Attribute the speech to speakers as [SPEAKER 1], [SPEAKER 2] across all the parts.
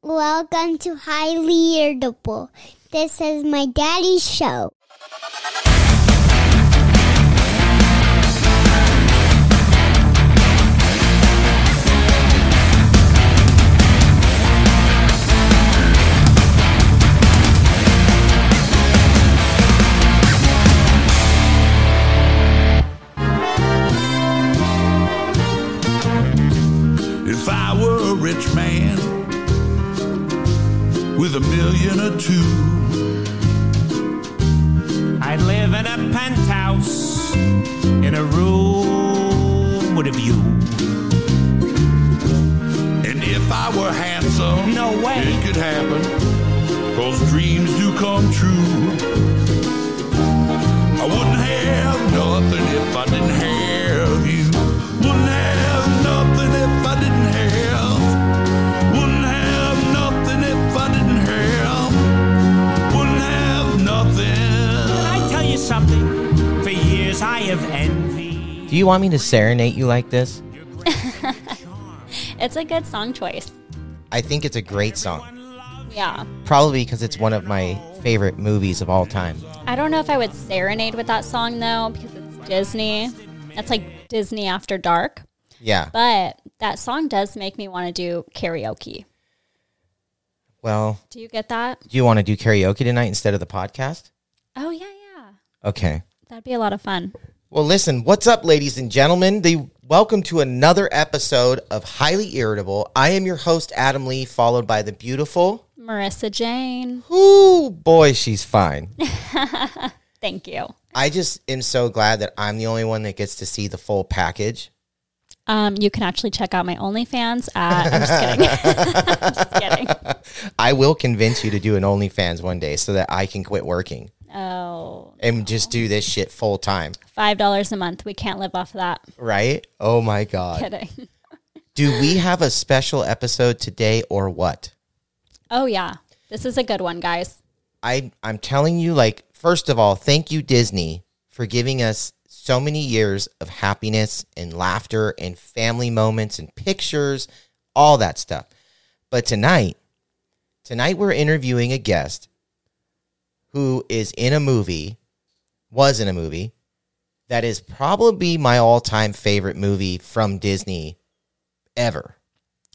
[SPEAKER 1] Welcome to Highly Irritable. This is my daddy's show.
[SPEAKER 2] If I were a rich man with a million or two,
[SPEAKER 3] I'd live in a penthouse in a room with a view.
[SPEAKER 2] and if I were handsome,
[SPEAKER 3] No way.
[SPEAKER 2] it could happen, cause dreams do come true. I wouldn't have nothing if I didn't have you.
[SPEAKER 3] For years I have envied.
[SPEAKER 4] Do you want me to serenade you like this?
[SPEAKER 5] It's a good song choice.
[SPEAKER 4] I think it's a great song.
[SPEAKER 5] Yeah.
[SPEAKER 4] Probably because it's one of my favorite movies of all time.
[SPEAKER 5] I don't know if I would serenade with that song though, because it's Disney. That's like Disney after dark.
[SPEAKER 4] Yeah.
[SPEAKER 5] But that song does make me want to do karaoke.
[SPEAKER 4] Well,
[SPEAKER 5] Do you get that?
[SPEAKER 4] do you want to do karaoke tonight instead of the podcast?
[SPEAKER 5] Oh yeah, yeah.
[SPEAKER 4] Okay.
[SPEAKER 5] That'd be a lot of fun.
[SPEAKER 4] Well, listen, what's up, ladies and gentlemen? The welcome to another episode of Highly Irritable. I am your host, Adam Lee, followed by the beautiful.
[SPEAKER 5] Marissa Jane.
[SPEAKER 4] Ooh, boy, she's fine.
[SPEAKER 5] Thank you.
[SPEAKER 4] I just am so glad that I'm the only one that gets to see the full package.
[SPEAKER 5] Um, you can actually check out my OnlyFans at I'm just kidding. just kidding.
[SPEAKER 4] I will convince you to do an OnlyFans one day so that I can quit working
[SPEAKER 5] Oh.
[SPEAKER 4] and just do this shit full time.
[SPEAKER 5] Five dollars a month. We can't live off of that.
[SPEAKER 4] Right? Oh my God.
[SPEAKER 5] Kidding.
[SPEAKER 4] Do we have a special episode today or what?
[SPEAKER 5] Oh yeah. This is a good one, guys.
[SPEAKER 4] I, I'm telling you, like, first of all, thank you, Disney, for giving us so many years of happiness and laughter and family moments and pictures, all that stuff. But tonight, tonight we're interviewing a guest who is in a movie, was in a movie, that is probably my all time favorite movie from Disney ever.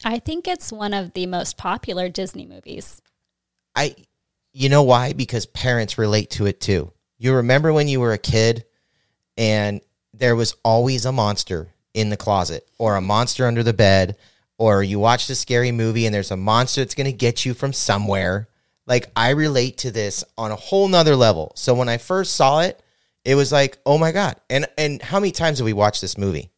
[SPEAKER 5] I think it's one of the most popular Disney movies.
[SPEAKER 4] I you know why? Because parents relate to it too. You remember when you were a kid and there was always a monster in the closet or a monster under the bed or you watched a scary movie and there's a monster that's going to get you from somewhere. Like I relate to this on a whole nother level. So when I first saw it, it was like, "Oh my god." And and how many times have we watched this movie?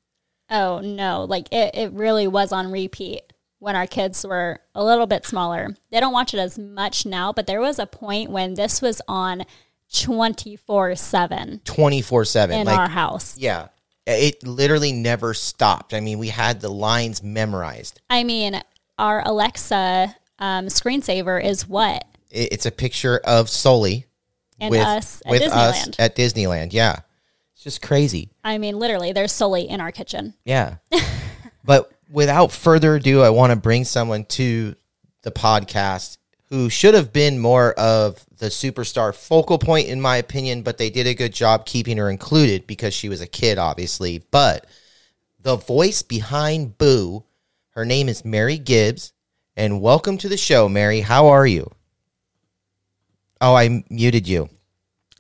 [SPEAKER 5] Oh no, like it, it really was on repeat when our kids were a little bit smaller. They don't watch it as much now, but there was a point when this was on 24 7
[SPEAKER 4] 24/7.
[SPEAKER 5] in
[SPEAKER 4] like
[SPEAKER 5] our house.
[SPEAKER 4] yeah. It literally never stopped. I mean, we had the lines memorized.
[SPEAKER 5] I mean, our Alexa um, screensaver is what?
[SPEAKER 4] It- It's a picture of Sully
[SPEAKER 5] And us at
[SPEAKER 4] us
[SPEAKER 5] Disneyland.
[SPEAKER 4] at Disneyland. Yeah, it's just crazy.
[SPEAKER 5] I mean, literally, there's Sully in our kitchen.
[SPEAKER 4] Yeah, but without further ado, I want to bring someone to the podcast who should have been more of the superstar focal point, in my opinion. But they did a good job keeping her included because she was a kid, obviously. But the voice behind Boo, her name is Mary Gibbs, and welcome to the show, Mary. How are you? Oh, I muted you.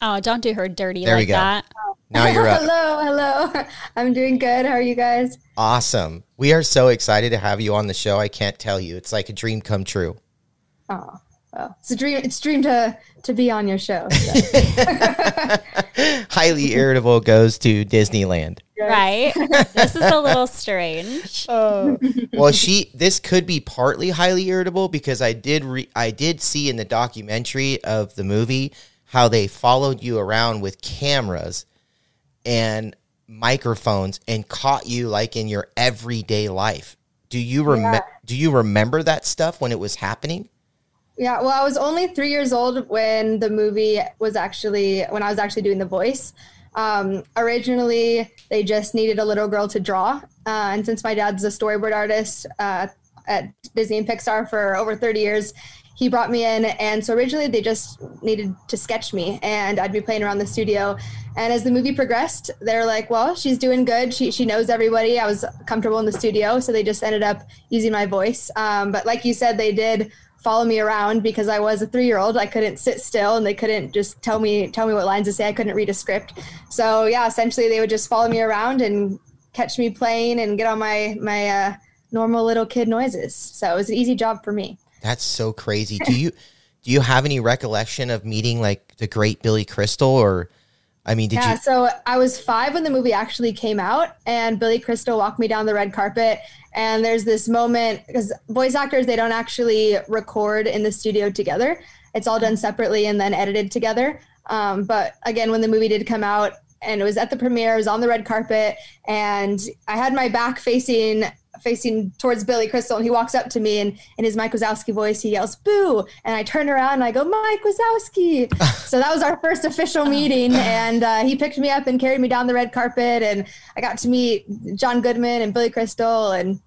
[SPEAKER 5] Oh, don't do her dirty
[SPEAKER 4] There we
[SPEAKER 5] like
[SPEAKER 4] go.
[SPEAKER 5] that.
[SPEAKER 4] Now you're up.
[SPEAKER 6] hello, hello. I'm doing good. How are you guys?
[SPEAKER 4] Awesome. We are so excited to have you on the show. I can't tell you. It's like a dream come true.
[SPEAKER 6] Oh, well, it's a dream. It's a dream to to be on your show. so.
[SPEAKER 4] Highly irritable goes to Disneyland.
[SPEAKER 5] Right? this is a little strange. Oh.
[SPEAKER 4] Well, she this could be partly highly irritable because I did re, I did see in the documentary of the movie how they followed you around with cameras and microphones and caught you like in your everyday life. Do you remember
[SPEAKER 6] Yeah.
[SPEAKER 4] do you remember that stuff when it was happening?
[SPEAKER 6] Yeah, well, I was only three years old when the movie was actually when I was actually doing the voice. Um, originally, they just needed a little girl to draw, uh, and since my dad's a storyboard artist, uh, at Disney and Pixar for over 30 years. He brought me in, and so originally they just needed to sketch me, and I'd be playing around the studio. And as the movie progressed, they're like, "Well, she's doing good. She she knows everybody. I was comfortable in the studio, so they just ended up using my voice. Um, but like you said, they did follow me around because I was a three year old. I couldn't sit still, and they couldn't just tell me tell me what lines to say. I couldn't read a script. So yeah, essentially they would just follow me around and catch me playing and get on my my uh, normal little kid noises. So it was an easy job for me.
[SPEAKER 4] That's so crazy. Do you do you have any recollection of meeting like the great Billy Crystal or I mean, did
[SPEAKER 6] yeah,
[SPEAKER 4] you
[SPEAKER 6] so I was five when the movie actually came out, and Billy Crystal walked me down the red carpet. And there's this moment because voice actors they don't actually record in the studio together; it's all done separately and then edited together. Um, but again, when the movie did come out, and it was at the premiere, it was on the red carpet, and I had my back facing facing towards Billy Crystal, and he walks up to me and in his Mike Wazowski voice, he yells "Boo!" and I turn around and I go Mike Wazowski. so that was our first official meeting, and uh, he picked me up and carried me down the red carpet, and I got to meet John Goodman and Billy Crystal, and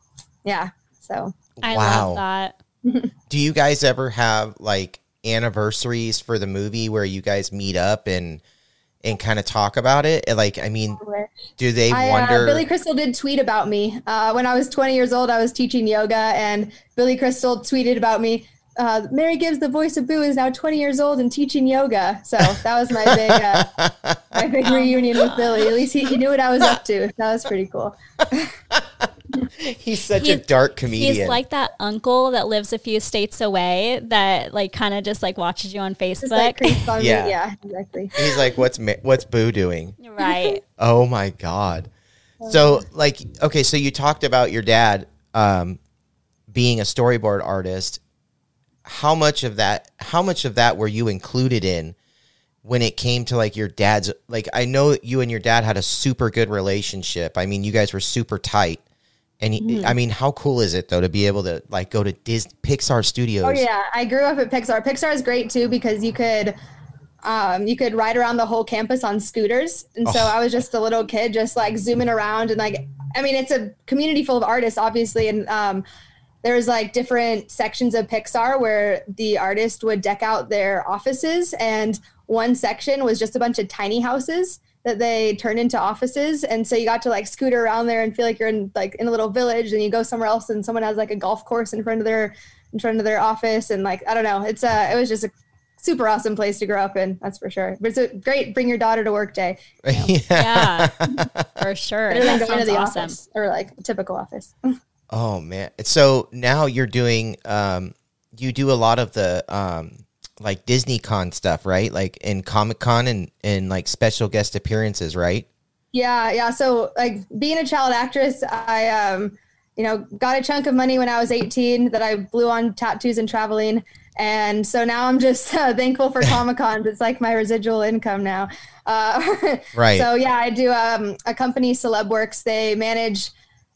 [SPEAKER 6] yeah, so
[SPEAKER 5] I
[SPEAKER 4] Wow.
[SPEAKER 5] love that.
[SPEAKER 4] do you guys ever have like anniversaries for the movie where you guys meet up and and kind of talk about it? Like, I mean, do they
[SPEAKER 6] I, uh,
[SPEAKER 4] wonder?
[SPEAKER 6] Billy Crystal did tweet about me. Uh, when I was 20 years old, I was teaching yoga, and Billy Crystal tweeted about me. Uh, Mary Gibbs, the voice of Boo, is now 20 years old and teaching yoga. So that was my big, uh, my big reunion with Billy. At least he, he knew what I was up to. That was pretty cool.
[SPEAKER 4] he's such a dark comedian.
[SPEAKER 5] He's like that uncle that lives a few states away that like kind of just like watches you on
[SPEAKER 6] Just
[SPEAKER 5] Facebook.
[SPEAKER 6] like on
[SPEAKER 4] Yeah.
[SPEAKER 6] Yeah, exactly.
[SPEAKER 4] He's like, what's what's Boo doing?
[SPEAKER 5] right.
[SPEAKER 4] Oh my god. So like okay, so you talked about your dad um being a storyboard artist. How much of that how much of that were you included in when it came to like your dad's like I know you and your dad had a super good relationship. I mean, you guys were super tight. And he, I mean, how cool is it though to be able to like go to Dis Pixar Studios?
[SPEAKER 6] Oh yeah, I grew up at Pixar. Pixar is great too because you could um, you could ride around the whole campus on scooters, and so
[SPEAKER 4] Oh.
[SPEAKER 6] I was just a little kid, just like zooming around and like I mean, it's a community full of artists, obviously, and um, there's like different sections of Pixar where the artist would deck out their offices, and one section was just a bunch of tiny houses that they turned into offices and so you got to like scooter around there and feel like you're in like in a little village and you go somewhere else and someone has like a golf course in front of their in front of their office and like i don't know it's a it was just a super awesome place to grow up in that's for sure but it's a great bring your daughter to work day
[SPEAKER 5] Yeah. For sure.
[SPEAKER 6] better than
[SPEAKER 5] That
[SPEAKER 6] going to the
[SPEAKER 5] awesome.
[SPEAKER 6] office or like a typical office
[SPEAKER 4] Oh man. So now you're doing um you do a lot of the um like Disney Con stuff, right? Like in Comic Con and and like special guest appearances, right?
[SPEAKER 6] Yeah, yeah. So like being a child actress, I um, you know, got a chunk of money when I was 18 that I blew on tattoos and traveling. And so now I'm just uh, thankful for Comic Con. It's like my residual income now. Uh,
[SPEAKER 4] Right.
[SPEAKER 6] So yeah, I do um, a company, Celebworks. They manage,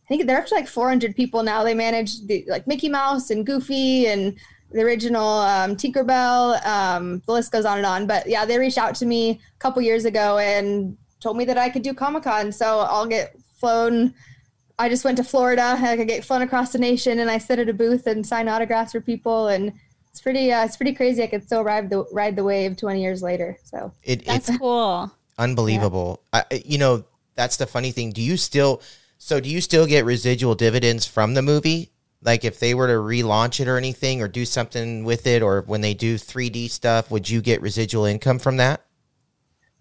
[SPEAKER 6] I think they're up to like 400 people now. They manage the, like Mickey Mouse and Goofy and the original um, Tinkerbell. Um, the list goes on and on. But yeah, they reached out to me a couple years ago and told me that I could do Comic Con. So I'll get flown. I just went to Florida. I could get flown across the nation, and I sit at a booth and sign autographs for people. And it's pretty, uh, it's pretty crazy. I could still ride the ride the wave 20 years later. So
[SPEAKER 4] It,
[SPEAKER 5] That's
[SPEAKER 4] it's
[SPEAKER 5] cool.
[SPEAKER 4] unbelievable. I, I- you know, that's the funny thing. Do you still so do you still get residual dividends from the movie? Like if they were to relaunch it or anything or do something with it or when they do 3D stuff, would you get residual income from that?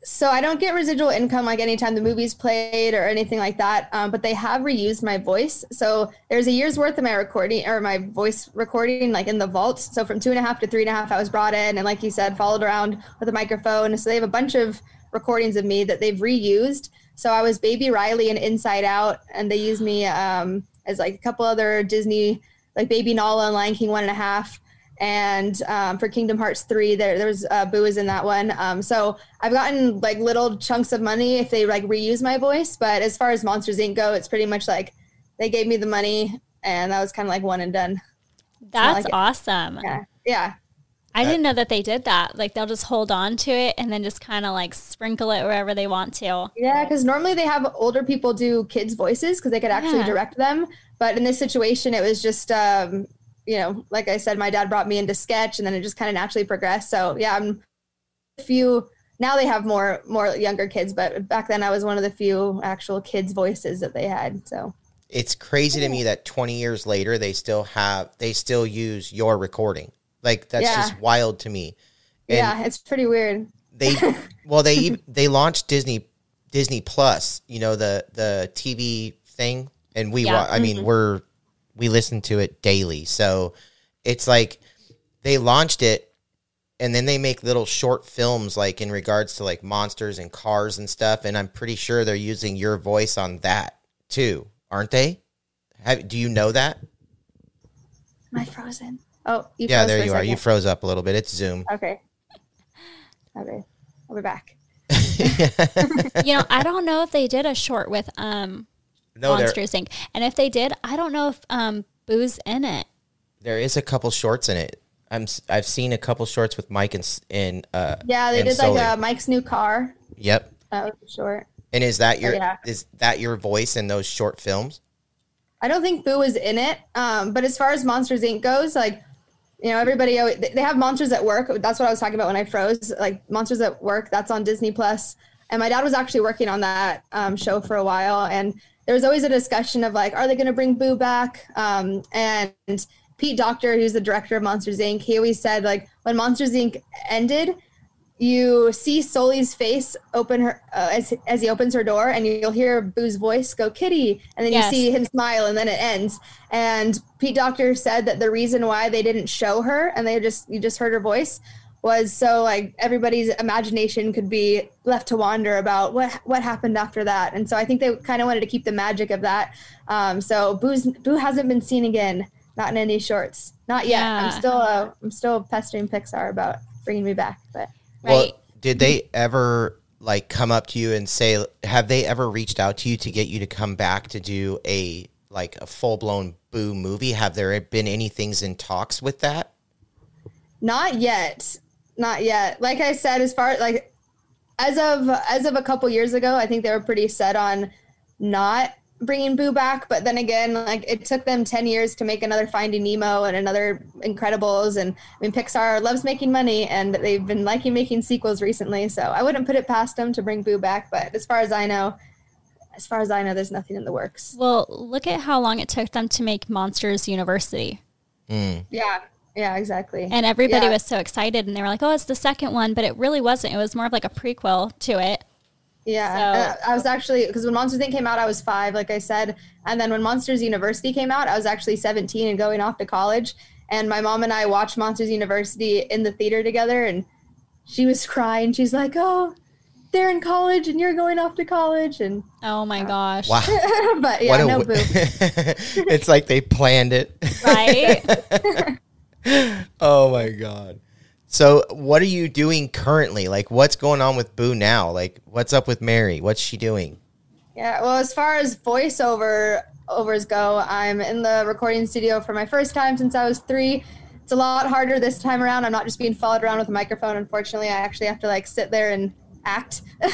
[SPEAKER 6] So I don't get residual income like anytime the movie's played or anything like that. Um, but they have reused my voice. So there's a year's worth of my recording or my voice recording like in the vaults. So from two and a half to three and a half, I was brought in and like you said, followed around with a microphone. So they have a bunch of recordings of me that they've reused. So I was Baby Riley in Inside Out, and they used me um, as like a couple other Disney, like Baby Nala and Lion King one and a half and um, for Kingdom Hearts three, there there was uh, Boo is in that one. Um, so I've gotten like little chunks of money if they like reuse my voice, but as far as Monsters Inc. go, it's pretty much like they gave me the money, and that was kind of like one and done.
[SPEAKER 5] That's
[SPEAKER 6] like it.
[SPEAKER 5] awesome.
[SPEAKER 6] Yeah, yeah,
[SPEAKER 5] I didn't know that they did that. Like they'll just hold on to it and then just kind of like sprinkle it wherever they want to.
[SPEAKER 6] yeah. Because normally they have older people do kids' voices because they could actually
[SPEAKER 5] Yeah.
[SPEAKER 6] direct them. but in this situation, it was just, um, you know, like I said, my dad brought me into sketch, and then it just kind of naturally progressed. So yeah, I'm a few. Now they have more more younger kids, but back then I was one of the few actual kids' voices that they had. So
[SPEAKER 4] It's crazy to me that 20 years later they still have they still use your recording. Like that's
[SPEAKER 6] Yeah.
[SPEAKER 4] just wild to me. And
[SPEAKER 6] yeah, it's pretty weird.
[SPEAKER 4] they well they they launched Disney Disney Plus, you know the the TV thing and we
[SPEAKER 5] Yeah.
[SPEAKER 4] wa- I mean mm-hmm. we're we listen to it daily. So it's like they launched it and then they make little short films like in regards to like monsters and cars and stuff and I'm pretty sure they're using your voice on that too, aren't they? Have, do you know that?
[SPEAKER 6] Am I frozen? Oh, you
[SPEAKER 4] yeah, there you are. You froze up a little bit. It's Zoom.
[SPEAKER 6] Okay. Okay. I'll be back.
[SPEAKER 5] you know, I don't know if they did a short with um
[SPEAKER 4] No, there,
[SPEAKER 5] Monsters Inc. And if they did, I don't know if um Boo's in it.
[SPEAKER 4] there is a couple shorts in it. I'm I've seen a couple shorts with Mike and s- and uh
[SPEAKER 6] Yeah, they
[SPEAKER 4] and
[SPEAKER 6] did like
[SPEAKER 4] Sully.
[SPEAKER 6] uh, Mike's new car.
[SPEAKER 4] Yep.
[SPEAKER 6] That was short.
[SPEAKER 4] And is that your
[SPEAKER 6] yeah.
[SPEAKER 4] is that your voice in those short films?
[SPEAKER 6] I don't think Boo was in it. Um, but as far as Monsters Inc. goes, like, you know, everybody they have Monsters at Work. That's what I was talking about when I froze. Like Monsters at Work, that's on Disney Plus. And my dad was actually working on that um, show for a while, and there was always a discussion of like, are they going to bring Boo back? Um, and Pete Docter, who's the director of Monsters Inc., he always said like when Monsters Inc. ended, you see Sully's face open her uh, as as he opens her door, and you'll hear Boo's voice go "Kitty," and then
[SPEAKER 5] Yes.
[SPEAKER 6] you see him smile, and then it ends. And Pete Docter said that the reason why they didn't show her and they just you just heard her voice was so like everybody's imagination could be left to wander about what what happened after that. And so I think they kind of wanted to keep the magic of that. Um, so Boo's Boo hasn't been seen again, not in any shorts, not yet.
[SPEAKER 5] Yeah.
[SPEAKER 6] I'm still uh, I'm still pestering Pixar about bringing me back, but.
[SPEAKER 5] Right.
[SPEAKER 4] Well, did they ever like come up to you and say have they ever reached out to you to get you to come back to do a like a full-blown boo movie? Have there been any things in talks with that?
[SPEAKER 6] Not yet. Not yet. Like I said, as far like as of as of a couple years ago, I think they were pretty set on not bringing Boo back. But then again, like it took them ten years to make another Finding Nemo and another Incredibles, and I mean Pixar loves making money, and they've been liking making sequels recently. So I wouldn't put it past them to bring Boo back. But as far as I know, as far as I know, there's nothing in the works.
[SPEAKER 5] Well, look at how long it took them to make Monsters University. Mm.
[SPEAKER 6] Yeah. Yeah. Exactly.
[SPEAKER 5] And everybody
[SPEAKER 6] Yeah.
[SPEAKER 5] was so excited and they were like, oh, it's the second one. But it really wasn't. It was more of like a prequel to it.
[SPEAKER 6] Yeah,
[SPEAKER 5] So-
[SPEAKER 6] I was actually because when Monsters Inc. came out, I was five, like I said, and then when Monsters University came out, I was actually seventeen and going off to college. And my mom and I watched Monsters University in the theater together, and she was crying. She's like, "Oh, they're in college, and you're going off to college," and
[SPEAKER 5] Oh my gosh.
[SPEAKER 4] Wow.
[SPEAKER 6] but yeah,
[SPEAKER 4] a
[SPEAKER 6] no
[SPEAKER 4] w-
[SPEAKER 6] boo.
[SPEAKER 4] it's like they planned it.
[SPEAKER 5] Right?
[SPEAKER 4] Oh my god. So what are you doing currently? Like what's going on with Boo now? Like what's up with Mary? What's she doing?
[SPEAKER 6] Yeah, well, as far as voiceover overs go, I'm in the recording studio for my first time since I was three. It's a lot harder this time around. I'm not just being followed around with a microphone. Unfortunately, I actually have to like sit there and act.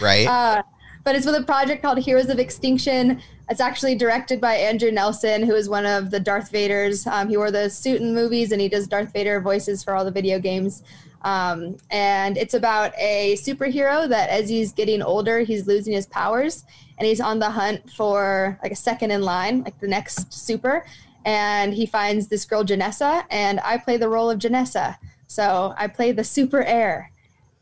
[SPEAKER 4] Right?
[SPEAKER 6] Uh, but it's with a project called Heroes of Extinction. It's actually directed by Andrew Nelson, who is one of the Darth Vaders. Um, he wore the suit in movies, and he does Darth Vader voices for all the video games. Um, and it's about a superhero that, as he's getting older, he's losing his powers, and he's on the hunt for like a second in line, like the next super. And he finds this girl Janessa, and I play the role of Janessa. So I play the super heir.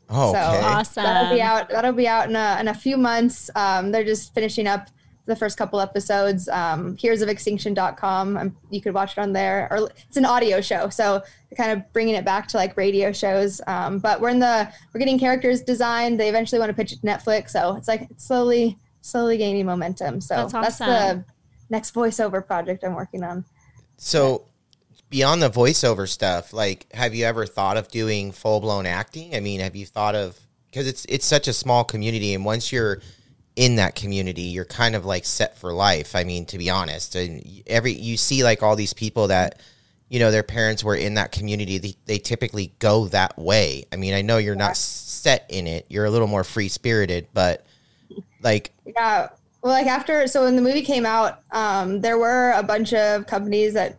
[SPEAKER 4] Oh,
[SPEAKER 6] so,
[SPEAKER 5] awesome.
[SPEAKER 6] That'll be out. That'll be out in a, in a few months. Um, they're just finishing up the first couple episodes. Um, heroesofextinction.com. Um, you could watch it on there, or it's an audio show, so kind of bringing it back to like radio shows. Um, but we're in the we're getting characters designed. They eventually want to pitch it to Netflix, so it's like it's slowly slowly gaining momentum. So
[SPEAKER 5] That's
[SPEAKER 6] that's, the next voiceover project I'm working on.
[SPEAKER 4] So beyond the voiceover stuff, like have you ever thought of doing full-blown acting? I mean, have you thought of cuz it's it's such a small community and once you're in that community, you're kind of like set for life. I mean, to be honest, and every you see like all these people that you know their parents were in that community. They, they typically go that way. I mean, I know you're not set in it. You're a little more free spirited, but like
[SPEAKER 6] Yeah. well, like after, so when the movie came out, um, there were a bunch of companies that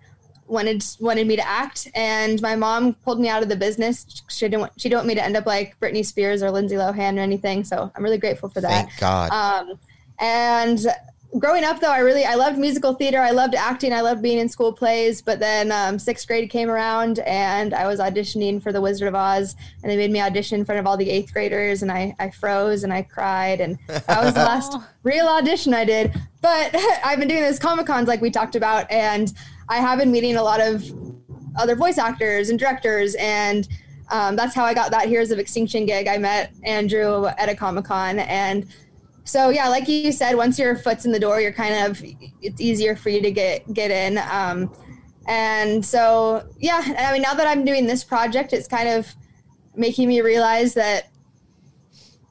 [SPEAKER 6] wanted wanted me to act, and my mom pulled me out of the business. She didn't want, she didn't want me to end up like Britney Spears or Lindsay Lohan or anything. So I'm really grateful for that.
[SPEAKER 4] Thank God.
[SPEAKER 6] Um, and growing up though, I really I loved musical theater. I loved acting. I loved being in school plays. But then um, sixth grade came around, and I was auditioning for The Wizard of Oz, and they made me audition in front of all the eighth graders, and I I froze and I cried, and that was the last real audition I did. But I've been doing this comic cons like we talked about, and I have been meeting a lot of other voice actors and directors and. Um, that's how I got that Heroes of Extinction gig. I met Andrew at a Comic Con, and so yeah like you said once your foot's in the door you're kind of it's easier for you to get get in um, and so yeah i mean now that i'm doing this project it's kind of making me realize that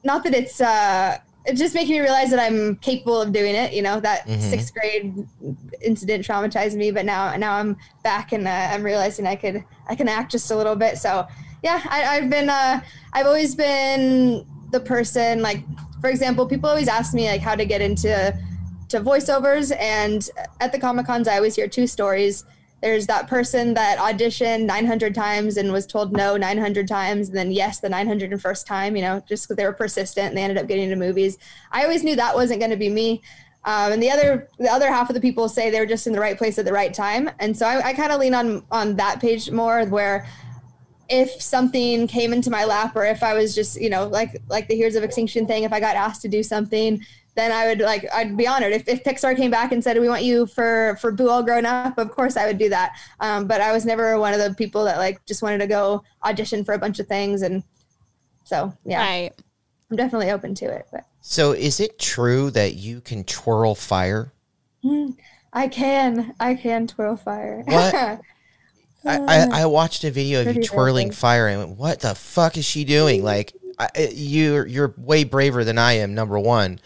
[SPEAKER 6] not that it's uh it's just making me realize that i'm capable of doing it you know that
[SPEAKER 4] Mhm.
[SPEAKER 6] sixth grade incident traumatized me but now now i'm back and uh, i'm realizing i could i can act just a little bit so yeah I, i've been uh i've always been the person like for example people always ask me like how to get into to voiceovers and at the comic cons i always hear two stories there's that person that auditioned 900 times and was told no 900 times and then yes the 901st time you know just because they were persistent and they ended up getting into movies. I always knew that wasn't going to be me. Um, and the other the other half of the people say they were just in the right place at the right time. And so i, I kind of lean on on that page more where if something came into my lap or if I was just, you know, like like the Heroes of Extinction thing, if I got asked to do something, then I would like I'd be honored. If, if Pixar came back and said we want you for for Boo All Grown Up, of course I would do that. Um, but I was never one of the people that like just wanted to go audition for a bunch of things and so yeah,
[SPEAKER 5] Right.
[SPEAKER 6] I'm definitely open to it. But
[SPEAKER 4] So is it true that you can twirl fire?
[SPEAKER 6] I can I can twirl fire.
[SPEAKER 4] What? I, I, I watched a video of you twirling
[SPEAKER 6] amazing.
[SPEAKER 4] fire and went, what the fuck is she doing? Like, I, I- you're you're way braver than I am. Number one,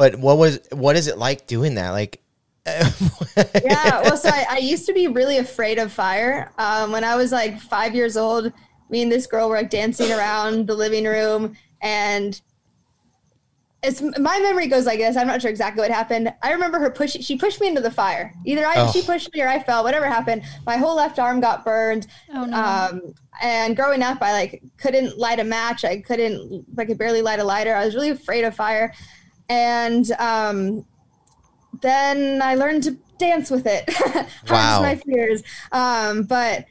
[SPEAKER 4] but what was what is it like doing that? Like,
[SPEAKER 6] yeah well so I, I used to be really afraid of fire. Um, when i was like five years old me and this girl were like dancing around the living room and it's my memory goes like this. I'm not sure exactly what happened. I remember her push she pushed me into the fire. Either I,
[SPEAKER 4] Oh.
[SPEAKER 6] she pushed me or i fell whatever happened. My whole left arm got burned.
[SPEAKER 5] Oh no.
[SPEAKER 6] um, and growing up i like couldn't light a match. I couldn't i could barely light a lighter. I was really afraid of fire and um, then i learned to dance with it
[SPEAKER 4] Wow.
[SPEAKER 6] my fears. Um, but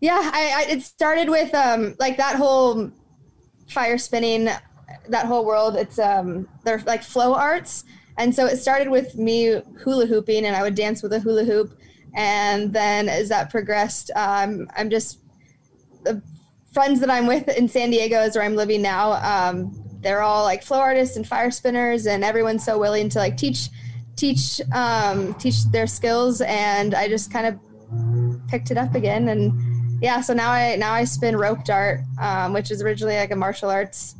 [SPEAKER 6] yeah I, I it started with um, like that whole fire spinning that whole world. It's um they're like flow arts. And so it started with me hula hooping and i would dance with a hula hoop. And then as that progressed um, i'm just the friends that i'm with in san diego is where i'm living now um, they're all like flow artists and fire spinners and everyone's so willing to like teach teach um, teach their skills and i just kind of picked it up again and yeah so now i now i spin rope dart um, which is originally like a martial arts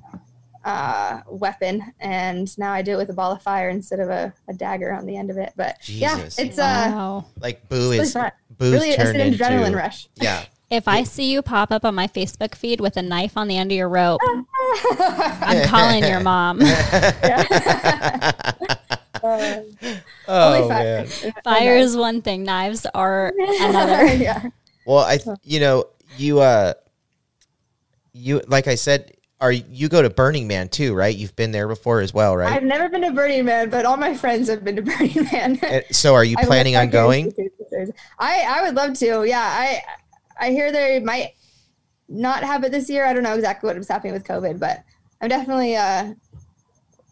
[SPEAKER 6] uh, weapon and now i do it with a ball of fire instead of a, a dagger on the end of it but yeah
[SPEAKER 4] Jesus.
[SPEAKER 6] it's uh
[SPEAKER 4] like Boo is
[SPEAKER 6] fun.
[SPEAKER 4] Boo's
[SPEAKER 6] really it's
[SPEAKER 4] turned
[SPEAKER 6] an
[SPEAKER 4] into
[SPEAKER 6] adrenaline rush
[SPEAKER 4] yeah.
[SPEAKER 5] If I see you pop up on my Facebook feed with a knife on the end of your rope, I'm calling your mom.
[SPEAKER 6] Only
[SPEAKER 4] Oh
[SPEAKER 6] fire.
[SPEAKER 4] man.
[SPEAKER 5] Fire is one thing, knives are another.
[SPEAKER 6] yeah
[SPEAKER 4] Well, I you know you uh you like I said, are you go to Burning Man too, right? You've been there before as well, right?
[SPEAKER 6] I've never been to Burning Man, but all my friends have been to Burning Man.
[SPEAKER 4] So, are you planning on
[SPEAKER 6] lived out here
[SPEAKER 4] going?
[SPEAKER 6] I I would love to. Yeah, I I hear they might not have it this year. I don't know exactly what was happening with COVID, but I'm definitely. uh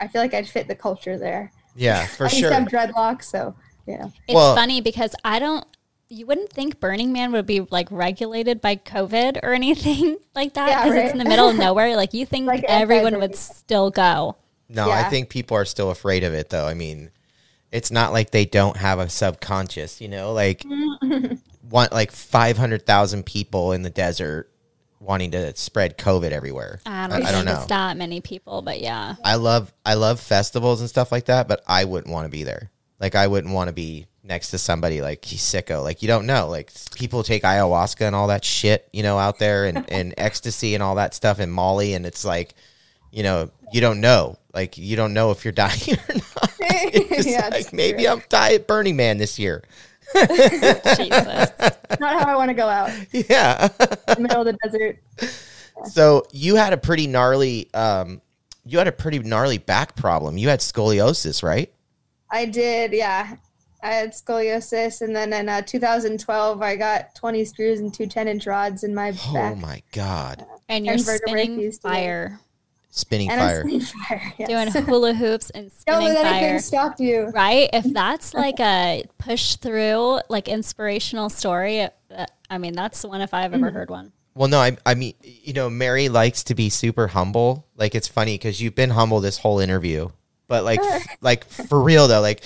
[SPEAKER 6] I feel like I'd fit the culture there.
[SPEAKER 4] Yeah, for
[SPEAKER 6] I used
[SPEAKER 4] sure.
[SPEAKER 6] to have dreadlocks, so yeah.
[SPEAKER 5] It's
[SPEAKER 4] Well-
[SPEAKER 5] funny because I don't. You wouldn't think Burning Man would be like regulated by COVID or anything like that
[SPEAKER 6] Yeah,
[SPEAKER 5] because it's in the middle of nowhere. Like you think
[SPEAKER 6] Like
[SPEAKER 5] everyone would still go.
[SPEAKER 4] No, I think people are still afraid of it, though. I mean, it's not like they don't have a subconscious, you know, like want like five hundred thousand people in the desert wanting to spread COVID everywhere.
[SPEAKER 5] I don't,
[SPEAKER 4] I, I don't know.
[SPEAKER 5] it's that many people, but yeah.
[SPEAKER 4] I love I love festivals and stuff like that, but I wouldn't want to be there. Like I wouldn't want to be next to somebody like he's sicko. Like you don't know. Like people take ayahuasca and all that shit, you know, out there and, and ecstasy and all that stuff and Molly and it's like you know, you don't know. Like you don't know if you're dying or not.
[SPEAKER 6] Yeah,
[SPEAKER 4] like maybe
[SPEAKER 6] true.
[SPEAKER 4] I'm diet Burning Man this year.
[SPEAKER 5] Jesus.
[SPEAKER 6] Not how I want to go out
[SPEAKER 4] Yeah.
[SPEAKER 6] in the middle of the desert.
[SPEAKER 4] so you had a pretty gnarly um you had a pretty gnarly back problem. You had scoliosis, right?
[SPEAKER 6] I did, yeah. I had scoliosis, and then in uh, 2012, I got 20 screws and two 10 inch rods in my
[SPEAKER 4] Oh
[SPEAKER 6] back.
[SPEAKER 4] Oh my god.
[SPEAKER 5] And you're
[SPEAKER 6] And
[SPEAKER 5] spinning
[SPEAKER 6] fused together.
[SPEAKER 5] fire,
[SPEAKER 4] Spinning
[SPEAKER 6] and
[SPEAKER 4] fire.
[SPEAKER 6] I'm spinning fire. Yes.
[SPEAKER 5] doing hula hoops and
[SPEAKER 6] Don't
[SPEAKER 5] spinning
[SPEAKER 6] let anything
[SPEAKER 5] fire.
[SPEAKER 6] stop you.
[SPEAKER 5] Right? If that's like a push through, like inspirational story, uh, I mean, that's the one if I've ever
[SPEAKER 6] Mm-hmm.
[SPEAKER 5] heard one.
[SPEAKER 4] Well, no, I, I mean, you know, Mary likes to be super humble. Like, it's funny because you've been humble this whole interview, but like, f- like for real though, like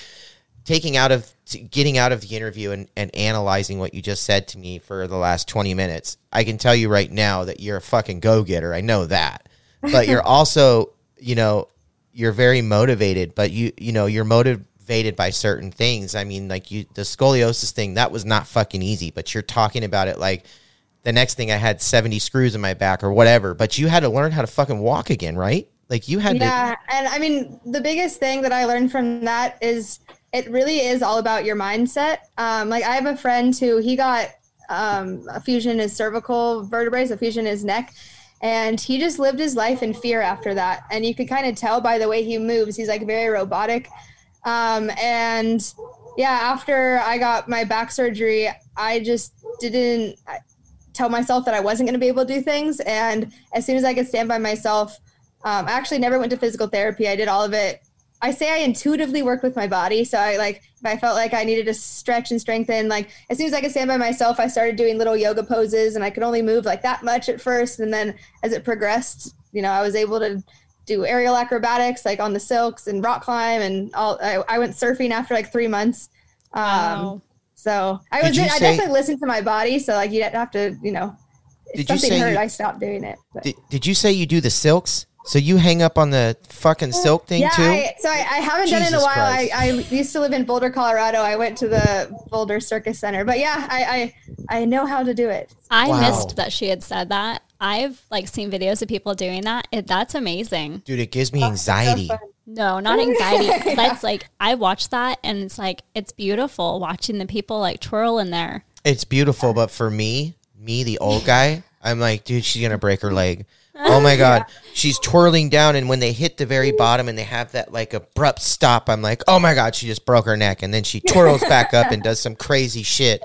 [SPEAKER 4] taking out of t- getting out of the interview and, and analyzing what you just said to me for the last 20 minutes, I can tell you right now that you're a fucking go getter. I know that, but you're also, you know, you're very motivated, but you, you know, you're motivated by certain things. I mean, like you, the scoliosis thing, that was not fucking easy, but you're talking about it like, the next thing I had 70 screws in my back or whatever, but you had to learn how to fucking walk again, right? Like you had
[SPEAKER 6] Yeah, and I mean, the biggest thing that I learned from that is it really is all about your mindset. Um, like I have a friend who he got um, a fusion in his cervical vertebrae, a fusion in his neck, and he just lived his life in fear after that. And you could kind of tell by the way he moves; he's like very robotic. Um, and yeah, after I got my back surgery, I just didn't tell myself that I wasn't going to be able to do things. And as soon as I could stand by myself, um, I actually never went to physical therapy. I did all of it. I say I intuitively worked with my body. So I like, if I felt like I needed to stretch and strengthen, like as soon as I could stand by myself, I started doing little yoga poses and I could only move like that much at first. And then as it progressed, you know, I was able to do aerial acrobatics like on the silks and rock climb and all. I, I went surfing after like three months. Um,
[SPEAKER 5] Wow.
[SPEAKER 6] so I was,
[SPEAKER 4] you
[SPEAKER 6] I
[SPEAKER 4] say-
[SPEAKER 6] definitely listened to my body. So like you'd have to, you know, if
[SPEAKER 4] Did you
[SPEAKER 6] something
[SPEAKER 4] say
[SPEAKER 6] hurt,
[SPEAKER 4] you-
[SPEAKER 6] I stopped doing it. But.
[SPEAKER 4] did, did you say you do the silks? So you hang up on the fucking silk thing
[SPEAKER 6] yeah,
[SPEAKER 4] too?
[SPEAKER 6] I, so I, I haven't done it in a while. I, I used to live in Boulder, Colorado. I went to the Boulder Circus Center, but yeah, I I, I know how to do it.
[SPEAKER 5] I
[SPEAKER 4] Wow.
[SPEAKER 5] missed that she had said that. I've like seen videos of people doing that. It, that's amazing.
[SPEAKER 4] Dude, it gives me anxiety.
[SPEAKER 5] No, not anxiety. That's like I watched that and it's like it's beautiful watching the people like twirl in there.
[SPEAKER 4] It's beautiful, but for me, me, the old guy, I'm like, dude, she's gonna break her leg. Oh my god, she's twirling down, and when they hit the very bottom and they have that like abrupt stop, I'm like, oh my god, she just broke her neck, and then she twirls back up and does some crazy shit.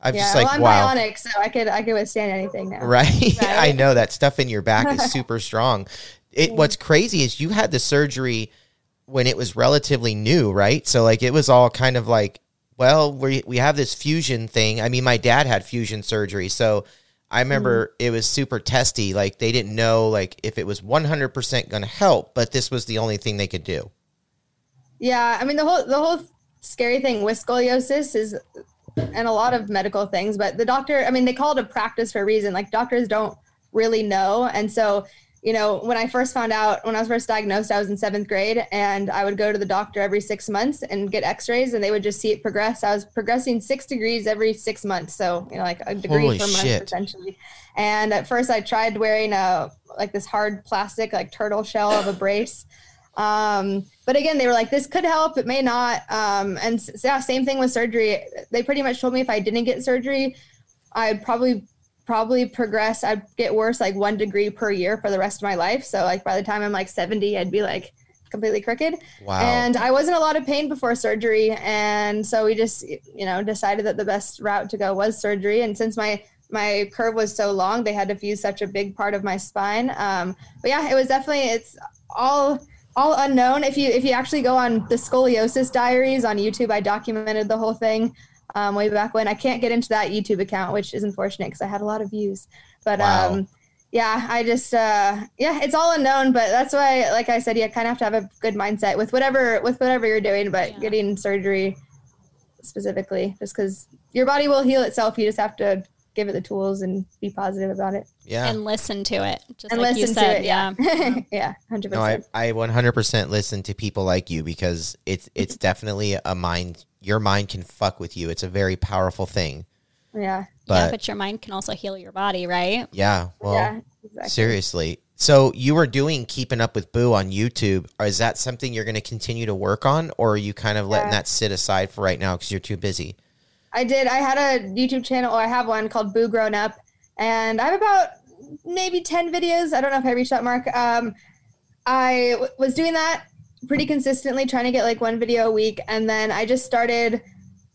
[SPEAKER 4] I'm
[SPEAKER 6] Yeah,
[SPEAKER 4] just like,
[SPEAKER 6] well, I'm
[SPEAKER 4] wow.
[SPEAKER 6] bionic, so I could I could withstand anything now.
[SPEAKER 4] Right? I know that stuff in your back is super strong. It what's crazy is you had the surgery when it was relatively new, right? So like it was all kind of like, well, we we have this fusion thing. I mean, my dad had fusion surgery, so I remember hmm. it was super testy. Like they didn't know like if it was 100% going to help, but this was the only thing they could do.
[SPEAKER 6] Yeah, I mean the whole the whole scary thing with scoliosis is and a lot of medical things, but the doctor, I mean, they call it a practice for a reason. Like doctors don't really know. And so, you know, when I first found out, when I was first diagnosed, I was in seventh grade and I would go to the doctor every six months and get x-rays and they would just see it progress. I was progressing six degrees every six months. So, you know, like a degree
[SPEAKER 4] Holy
[SPEAKER 6] per month
[SPEAKER 4] shit.
[SPEAKER 6] essentially. And at first I tried wearing a, like this hard plastic, like turtle shell of a brace. Um, but again, they were like, this could help, it may not. Um, and yeah, same thing with surgery. They pretty much told me if I didn't get surgery, I'd probably probably progress. I'd get worse like one degree per year for the rest of my life. So like by the time I'm like 70, I'd be like completely crooked.
[SPEAKER 4] Wow.
[SPEAKER 6] And I was in a lot of pain before surgery. And so we just, you know, decided that the best route to go was surgery. And since my my curve was so long, they had to fuse such a big part of my spine. Um, but yeah, it was definitely it's all all unknown. If you if you actually go on the scoliosis diaries on YouTube, I documented the whole thing um, way back when. I can't get into that YouTube account, which is unfortunate because I had a lot of views. But
[SPEAKER 4] Wow.
[SPEAKER 6] um, yeah, I just uh, yeah, it's all unknown. But that's why, like I said, you kind of have to have a good mindset with whatever with whatever you're doing. But
[SPEAKER 5] Yeah.
[SPEAKER 6] getting surgery specifically, just because your body will heal itself, you just have to give it the tools and be positive about it
[SPEAKER 4] yeah.
[SPEAKER 5] And listen to it. Just
[SPEAKER 6] and
[SPEAKER 5] like
[SPEAKER 6] listen
[SPEAKER 5] you said.
[SPEAKER 6] to it.
[SPEAKER 5] yeah.
[SPEAKER 6] Yeah, yeah, hundred
[SPEAKER 4] No, I. I 100% listen to people like you because it's it's definitely a mind your mind can fuck with you. It's a very powerful thing.
[SPEAKER 6] Yeah,
[SPEAKER 4] But
[SPEAKER 5] yeah, but your mind can also heal your body, right?
[SPEAKER 4] yeah, well,
[SPEAKER 6] yeah, exactly.
[SPEAKER 4] seriously. So you were doing keeping up with Boo on YouTube. Is that something you're going to continue to work on, or are you kind of letting
[SPEAKER 6] Yeah.
[SPEAKER 4] that sit aside for right now because you're too busy?
[SPEAKER 6] I did. I had a YouTube channel. Or I have one called Boo Grown Up, and I have about maybe ten videos. I don't know if I reached that mark. Um, I w- was doing that pretty consistently, trying to get like one video a week, and then I just started.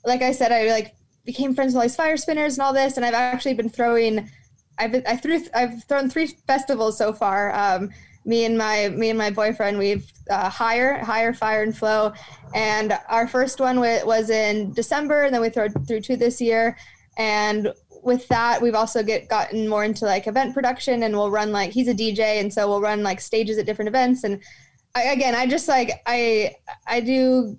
[SPEAKER 6] Like I said, I like became friends with all these fire spinners and all this, and I've actually been throwing. I've been, I threw I've thrown three festivals so far. Um, me and my me and my boyfriend we've uh, higher higher fire and flow and our first one wa- was in december and then we threw through two this year and with that we've also get gotten more into like event production and we'll run like he's a dj and so we'll run like stages at different events and I, again i just like i i do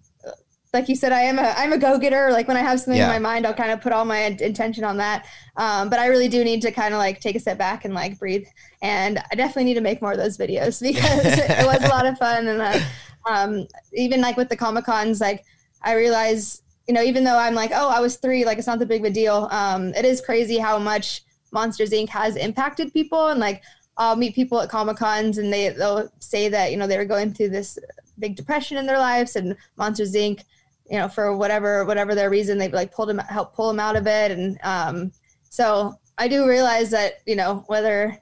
[SPEAKER 6] like you said i am a i'm a go-getter. Like when i have something
[SPEAKER 4] Yeah.
[SPEAKER 6] in my mind i'll kind of put all my intention on that. Um, but i really do need to kind of like take a step back and like breathe. And i definitely need to make more of those videos because it was a lot of fun. And uh, um, even like with the comic cons like i realize you know even though i'm like oh i was three like it's not the big of a deal. Um, it is crazy how much monsters inc. has impacted people. And like i'll meet people at comic cons and they, they'll say that you know they were going through this big depression in their lives and monsters inc you know for whatever whatever their reason they've like pulled them help pull them out of it and um, so i do realize that you know whether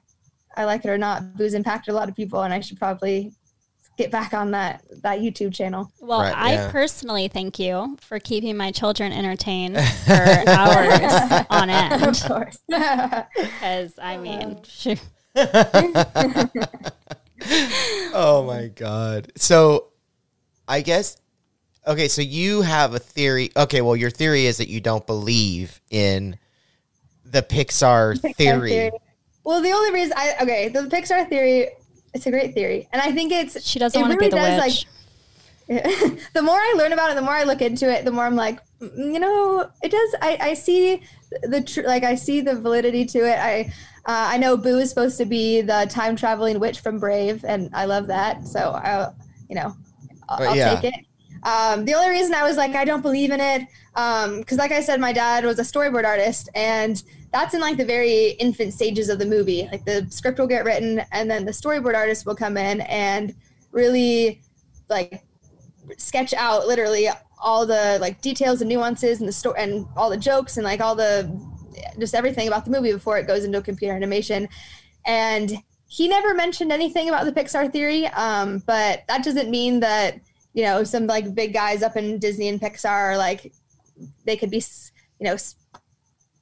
[SPEAKER 6] i like it or not Boo's impacted a lot of people and i should probably get back on that that youtube channel
[SPEAKER 5] Well,
[SPEAKER 4] Right,
[SPEAKER 5] I
[SPEAKER 4] yeah.
[SPEAKER 5] personally thank you for keeping my children entertained for hours on
[SPEAKER 6] of
[SPEAKER 5] end.
[SPEAKER 6] course
[SPEAKER 5] Because I mean, shoot.
[SPEAKER 4] Oh my god. So I guess okay, so you have a theory. Okay, well your theory is that you don't believe in the Pixar,
[SPEAKER 6] Pixar
[SPEAKER 4] theory.
[SPEAKER 6] well the only reason i okay the pixar theory it's a great theory and i think it's
[SPEAKER 5] she doesn't
[SPEAKER 6] it
[SPEAKER 5] want to
[SPEAKER 6] really
[SPEAKER 5] be the
[SPEAKER 6] does, like,
[SPEAKER 5] witch.
[SPEAKER 6] the more I learn about it, the more I look into it, the more I'm like, "Mm, you know, it does. I, I see the tr- like I see the validity to it. I uh, I know Boo is supposed to be the time traveling witch from Brave, and I love that. So I, you know, I'll, I'll
[SPEAKER 4] yeah.
[SPEAKER 6] take it. Um, the only reason I was like, I don't believe in it, because like I said, my dad was a storyboard artist, and that's in like the very infant stages of the movie. Like the script will get written, and then the storyboard artist will come in and really like sketch out literally all the like details and nuances and the story and all the jokes and like all the just everything about the movie before it goes into computer animation and he never mentioned anything about the pixar theory um, but that doesn't mean that you know some like big guys up in disney and pixar are like they could be s- you know s-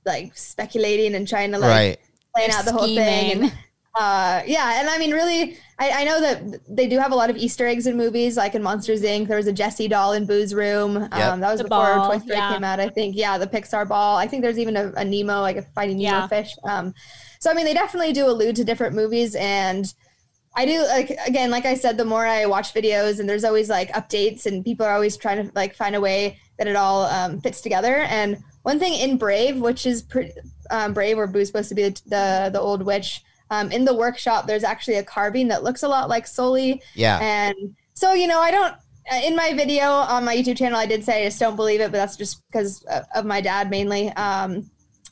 [SPEAKER 6] like speculating and trying to like
[SPEAKER 4] right.
[SPEAKER 6] plan out the whole thing and
[SPEAKER 5] Scheming.
[SPEAKER 6] Uh, yeah, and I mean, really, I, I know that they do have a lot of Easter eggs in movies, like in Monsters Inc. There was a Jessie doll in Boo's room. Um, that was
[SPEAKER 5] The
[SPEAKER 6] before
[SPEAKER 5] ball,
[SPEAKER 6] Toy Story
[SPEAKER 5] yeah.
[SPEAKER 6] came out, I think. Yeah, the Pixar ball. I think there's even a, a Nemo, like a Finding Nemo
[SPEAKER 5] Yeah.
[SPEAKER 6] fish. Um, so I mean, they definitely do allude to different movies, and I do like again, like I said, the more I watch videos, and there's always like updates, and people are always trying to like find a way that it all um, fits together. And one thing in Brave, which is pretty um, Brave, where Boo's supposed to be the the, the old witch. Um, in the workshop, there's actually a carving that looks a lot like Sully,
[SPEAKER 4] Yeah.
[SPEAKER 6] and so you know, I don't. uh, In my video on my YouTube channel, I did say I just don't believe it, but that's just because of- of my dad mainly. Um,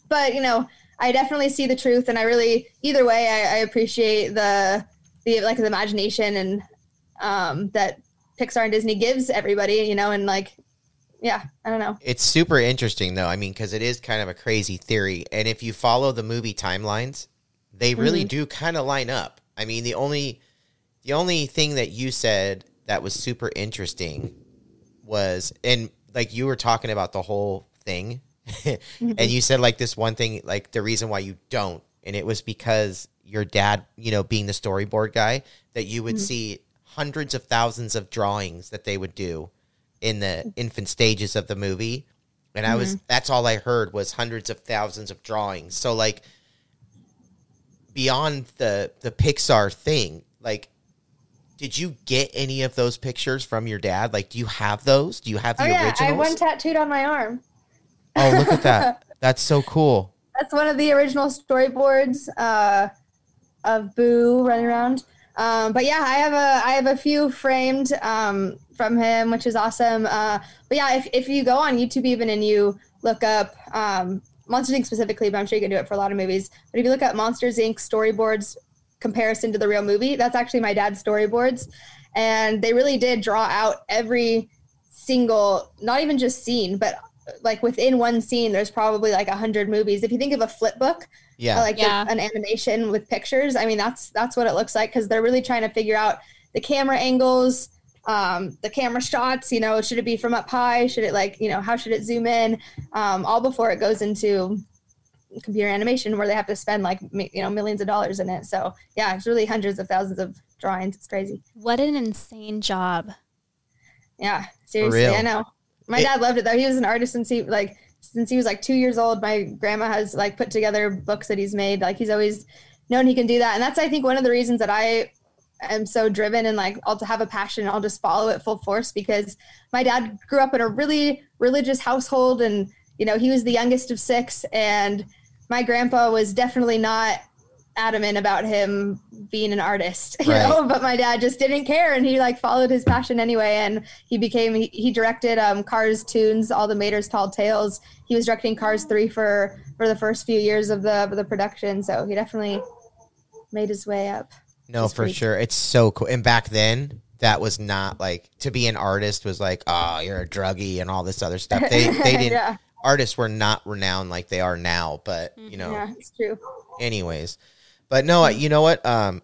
[SPEAKER 6] but you know, I definitely see the truth, and I really, either way, I, I appreciate the the like the imagination and um, that Pixar and Disney gives everybody. You know, and like, yeah, I don't know.
[SPEAKER 4] It's super interesting though. I mean, because it is kind of a crazy theory, and if you follow the movie timelines, they really
[SPEAKER 6] Mm-hmm.
[SPEAKER 4] do kind of line up. I mean, the only the only thing that you said that was super interesting was, and like you were talking about the whole thing,
[SPEAKER 6] Mm-hmm.
[SPEAKER 4] and you said like this one thing, like the reason why you don't, and it was because your dad, you know, being the storyboard guy, that you
[SPEAKER 6] Mm-hmm.
[SPEAKER 4] would see hundreds of thousands of drawings that they would do in the infant stages of the movie and i was that's all i heard was hundreds of thousands of drawings so like beyond the the pixar thing like did you get any of those pictures from your dad like do you have those do you have the
[SPEAKER 6] Oh yeah, I have one tattooed on my arm.
[SPEAKER 4] oh look at that that's so cool
[SPEAKER 6] That's one of the original storyboards uh, of Boo running around. Um, but yeah, I have a I have a few framed um, from him, which is awesome. Uh, but yeah, if, if you go on YouTube even and you look up um, Monsters Inc. specifically, but I'm sure you can do it for a lot of movies. But if you look at Monsters Inc. storyboards comparison to the real movie. That's actually my dad's storyboards, and they really did draw out every single, not even just scene, but like within one scene, there's probably like a hundred movies. If you think of a flip book,
[SPEAKER 4] Yeah.
[SPEAKER 6] like
[SPEAKER 5] Yeah.
[SPEAKER 6] the- an animation with pictures. I mean, that's that's what it looks like because they're really trying to figure out the camera angles, um, the camera shots. You know, should it be from up high? Should it like you know how should it zoom in? Um, all before it goes into computer animation where they have to spend like you know millions of dollars in it. So yeah, it's really hundreds of thousands of drawings. It's crazy.
[SPEAKER 5] What an insane job.
[SPEAKER 6] Yeah, seriously. I know. My
[SPEAKER 4] It-
[SPEAKER 6] dad loved it though. He was an artist since he like since he was like two years old. My grandma has like put together books that he's made. Like he's always known he can do that, and that's I think one of the reasons that I am so driven and like I'll have a passion. I'll just follow it full force because my dad grew up in a really religious household, and you know he was the youngest of six, and my grandpa was definitely not adamant about him being an artist you
[SPEAKER 4] Right.
[SPEAKER 6] know but my dad just didn't care and he like followed his passion anyway and he became he, he directed um Cars Toons all the mater's tall tales he was directing cars 3 for for the first few years of the of the production so he definitely made his way up
[SPEAKER 4] No, for
[SPEAKER 6] pretty
[SPEAKER 4] sure. It's so cool. And back then, that was not like to be an artist was like, oh, you're a druggie and all this other stuff. They they didn't.
[SPEAKER 6] yeah
[SPEAKER 4] Artists were not renowned like they are now. But you know,
[SPEAKER 6] yeah it's true
[SPEAKER 4] anyways. But no, you know what? Um,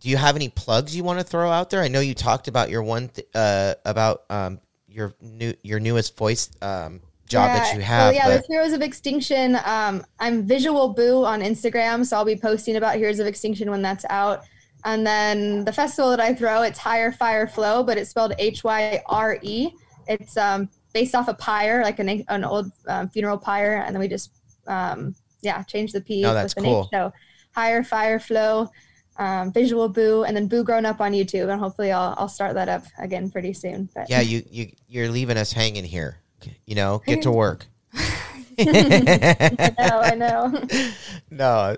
[SPEAKER 4] do you have any plugs you want to throw out there? I know you talked about your one th- uh about um your new your newest voice um job that
[SPEAKER 6] Yeah,
[SPEAKER 4] you have.
[SPEAKER 6] Well, yeah,
[SPEAKER 4] but
[SPEAKER 6] with Heroes of Extinction, um, I'm Visual Boo on Instagram, so I'll be posting about Heroes of Extinction when that's out. And then the festival that I throw, it's Hyre Fire Flow, but it's spelled H Y R E. It's um, based off a pyre, like an, an old um, funeral pyre, and then we just um, yeah change the P
[SPEAKER 4] No, that's
[SPEAKER 6] with an
[SPEAKER 4] cool.
[SPEAKER 6] H. So Hyre Fire Flow. Um, visual boo and then boo grown up on youtube and hopefully I'll, I'll start that up again pretty soon but
[SPEAKER 4] yeah, you you you're leaving us hanging here. You know, get to work.
[SPEAKER 6] I know I know
[SPEAKER 4] no.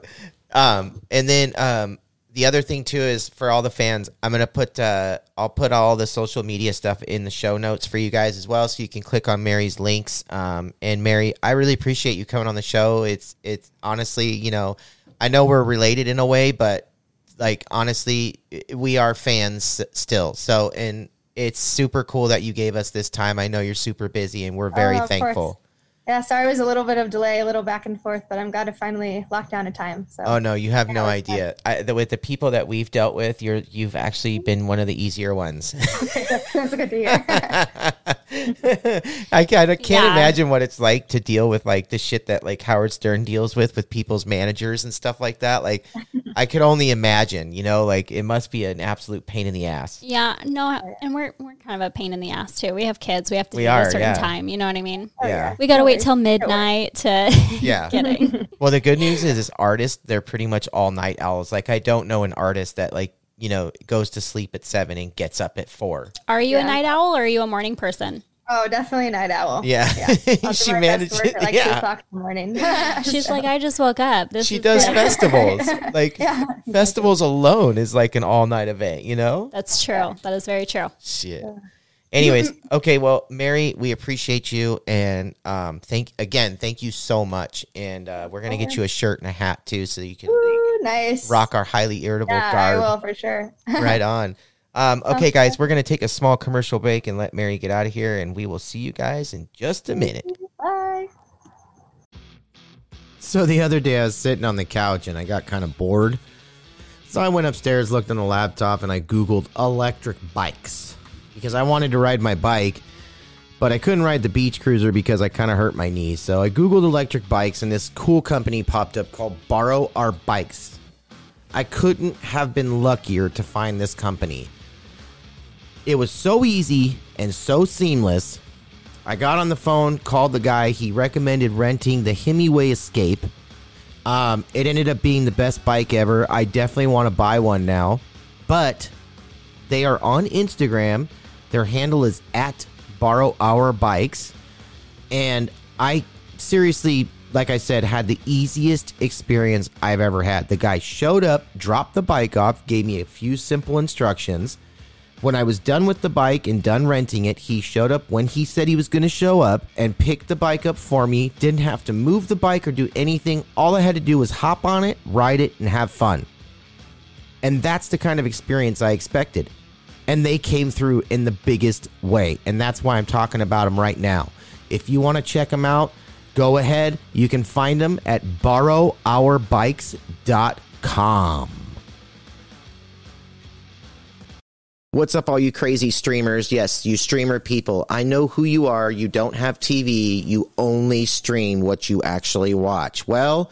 [SPEAKER 4] Um, and then um, the other thing too is for all the fans, I'm gonna put uh, I'll put all the social media stuff in the show notes for you guys as well, so you can click on Mary's links. Um, and Mary, I really appreciate you coming on the show. It's it's honestly, you know, I know we're related in a way, but like honestly, we are fans still. So and it's super cool that you gave us this time. I know you're super busy, and we're very
[SPEAKER 6] Oh, of course.
[SPEAKER 4] Thankful.
[SPEAKER 6] Yeah, sorry, it was a little bit of delay, a little back and forth, but I'm glad to finally lock down a time. So
[SPEAKER 4] Oh no, you have no idea. I, the, with the people that we've dealt with, you're you've actually been one of the easier ones.
[SPEAKER 6] that's good to hear.
[SPEAKER 4] I kind of can't
[SPEAKER 5] Yeah.
[SPEAKER 4] imagine what it's like to deal with like the shit that like Howard Stern deals with with people's managers and stuff like that. Like, I could only imagine. You know, like it must be an absolute pain in the ass.
[SPEAKER 5] Yeah, no, and we're we're kind of a pain in the ass too. We have kids. We have to
[SPEAKER 4] We
[SPEAKER 5] do
[SPEAKER 4] are,
[SPEAKER 5] a certain
[SPEAKER 4] yeah.
[SPEAKER 5] time. You know what I mean?
[SPEAKER 4] Oh, yeah.
[SPEAKER 5] We got to wait
[SPEAKER 6] worries.
[SPEAKER 5] Till midnight to.
[SPEAKER 4] Yeah.
[SPEAKER 5] Kidding.
[SPEAKER 4] Well, the good news is, is artists they're pretty much all night owls. Like, I don't know an artist that like you know goes to sleep at seven and gets up at four.
[SPEAKER 5] Are you a night owl or are you a morning person?
[SPEAKER 6] oh, definitely a night owl.
[SPEAKER 4] Yeah,
[SPEAKER 6] I'll
[SPEAKER 4] she
[SPEAKER 6] my
[SPEAKER 4] managed.
[SPEAKER 6] best to work two
[SPEAKER 4] yeah,
[SPEAKER 6] o'clock in the morning.
[SPEAKER 5] She's like, I just woke up. This
[SPEAKER 4] she
[SPEAKER 5] is
[SPEAKER 4] does
[SPEAKER 5] good."
[SPEAKER 4] festivals. Like festivals alone is like an all night event, you know?
[SPEAKER 5] That's true. That is very true.
[SPEAKER 4] Shit. Anyways, okay, well, Mary, we appreciate you and um thank again, thank you so much. And uh we're gonna get you a shirt and a hat too so you can
[SPEAKER 6] Ooh, nice.
[SPEAKER 4] rock our highly irritable
[SPEAKER 6] Yeah, I will for sure.
[SPEAKER 4] right on. Um, okay, guys, we're gonna take a small commercial break and let Mary get out of here, and we will see you guys in just a minute.
[SPEAKER 6] Bye.
[SPEAKER 4] So the other day I was sitting on the couch and I got kind of bored. So I went upstairs, looked on the laptop, and I Googled electric bikes because I wanted to ride my bike, but I couldn't ride the beach cruiser because I kind of hurt my knees. So I Googled electric bikes and this cool company popped up called Borrow Our Bikes. I couldn't have been luckier to find this company. It was so easy and so seamless. I got on the phone, called the guy. He recommended renting the Himiway Escape. Um, it ended up being the best bike ever. I definitely want to buy one now. But they are on Instagram. Their handle is at borrow our bikes. And I seriously, like I said, had the easiest experience I've ever had. The guy showed up, dropped the bike off, gave me a few simple instructions. When I was done with the bike and done renting it, he showed up when he said he was going to show up and picked the bike up for me. Didn't have to move the bike or do anything. All I had to do was hop on it, ride it, and have fun. And that's the kind of experience I expected. And they came through in the biggest way. And that's why I'm talking about them right now. If you want to check them out, go ahead. You can find them at borrowourbikes.com. What's up, all you crazy streamers? Yes, you streamer people. I know who you are. You don't have TV. You only stream what you actually watch. Well,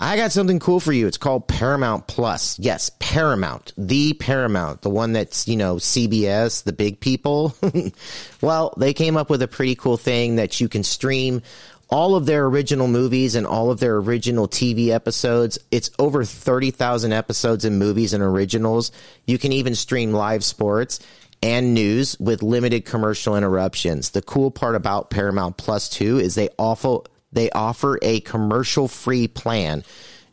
[SPEAKER 4] I got something cool for you. It's called Paramount Plus. Yes, Paramount, the Paramount, the one that's, you know, CBS, the big people. well, they came up with a pretty cool thing that you can stream all of their original movies and all of their original TV episodes. It's over 30,000 episodes and movies and originals. You can even stream live sports and news with limited commercial interruptions. The cool part about Paramount Plus 2 is they offer they offer a commercial free plan.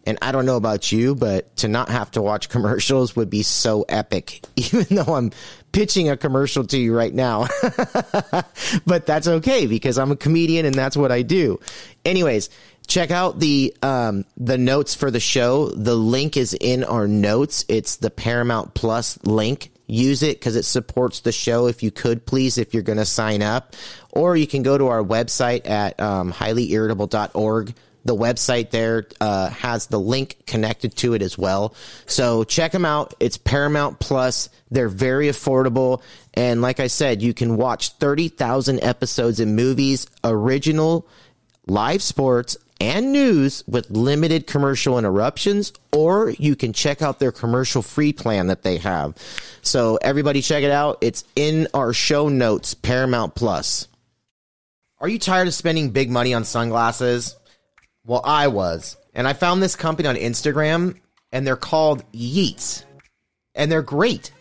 [SPEAKER 4] And I don't know about you, but to not have to watch commercials would be so epic, even though I'm pitching a commercial to you right now. but that's okay because I'm a comedian and that's what I do. Anyways, check out the um, the notes for the show. The link is in our notes. It's the Paramount Plus link. Use it because it supports the show. If you could, please, if you're going to sign up, or you can go to our website at um, highlyirritable.org. The website there uh, has the link connected to it as well. So check them out. It's Paramount Plus. They're very affordable. And like I said, you can watch 30,000 episodes in movies, original, live sports, and news with limited commercial interruptions, or you can check out their commercial free plan that they have. So everybody check it out. It's in our show notes, Paramount Plus. Are you tired of spending big money on sunglasses? Well, I was. And I found this company on Instagram, and they're called Yeats. And they're great.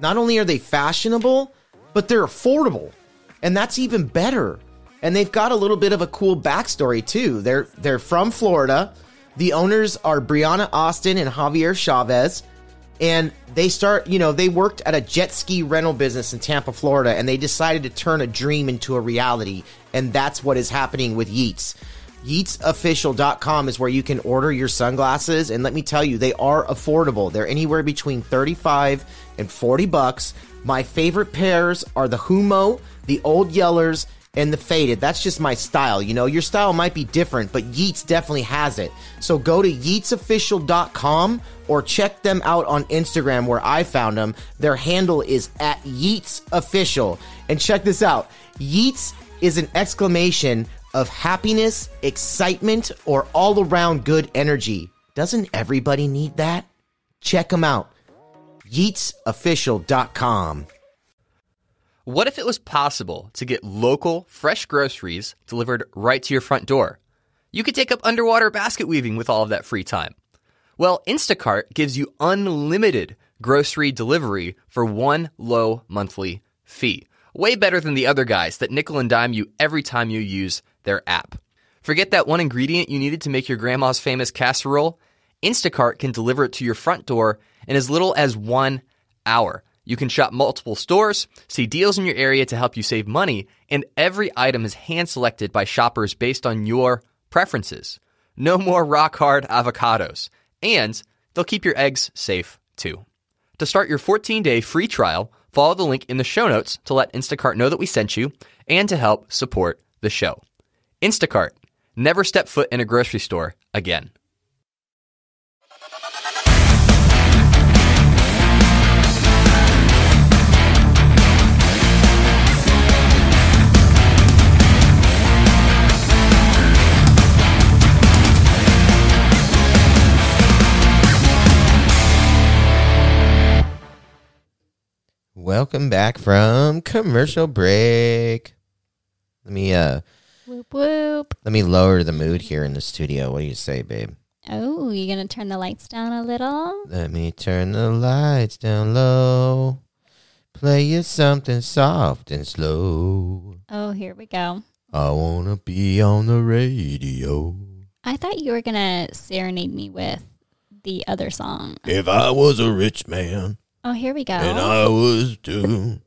[SPEAKER 4] Not only are they fashionable, but they're affordable. And that's even better. And they've got a little bit of a cool backstory too. They're they're from Florida. The owners are Brianna Austin and Javier Chavez. And they start, you know, they worked at a jet ski rental business in Tampa, Florida, and they decided to turn a dream into a reality. And that's what is happening with Yeats. YeatsOfficial.com is where you can order your sunglasses. And let me tell you, they are affordable. They're anywhere between 35 and 40 bucks. My favorite pairs are the Humo, the Old Yellers, and the faded. That's just my style. You know, your style might be different, but Yeats definitely has it. So go to yeatsofficial.com or check them out on Instagram where I found them. Their handle is at yeatsofficial. And check this out. Yeats is an exclamation of happiness, excitement, or all around good energy. Doesn't everybody need that? Check them out. YeatsOfficial.com.
[SPEAKER 7] What if it was possible to get local, fresh groceries delivered right to your front door? You could take up underwater basket weaving with all of that free time. Well, Instacart gives you unlimited grocery delivery for one low monthly fee. Way better than the other guys that nickel and dime you every time you use their app. Forget that one ingredient you needed to make your grandma's famous casserole? Instacart can deliver it to your front door in as little as one hour. You can shop multiple stores, see deals in your area to help you save money, and every item is hand selected by shoppers based on your preferences. No more rock hard avocados. And they'll keep your eggs safe too. To start your 14 day free trial, follow the link in the show notes to let Instacart know that we sent you and to help support the show. Instacart. Never step foot in a grocery store again.
[SPEAKER 4] Welcome back from commercial break. Let me uh
[SPEAKER 5] Whoop whoop.
[SPEAKER 4] let me lower the mood here in the studio. What do you say, babe?
[SPEAKER 5] Oh, you gonna turn the lights down a little?
[SPEAKER 4] Let me turn the lights down low. Play you something soft and slow.
[SPEAKER 5] Oh, here we go.
[SPEAKER 4] I wanna be on the radio.
[SPEAKER 5] I thought you were gonna serenade me with the other song.
[SPEAKER 2] If I was a rich man
[SPEAKER 5] Oh, here we go.
[SPEAKER 2] and I was too,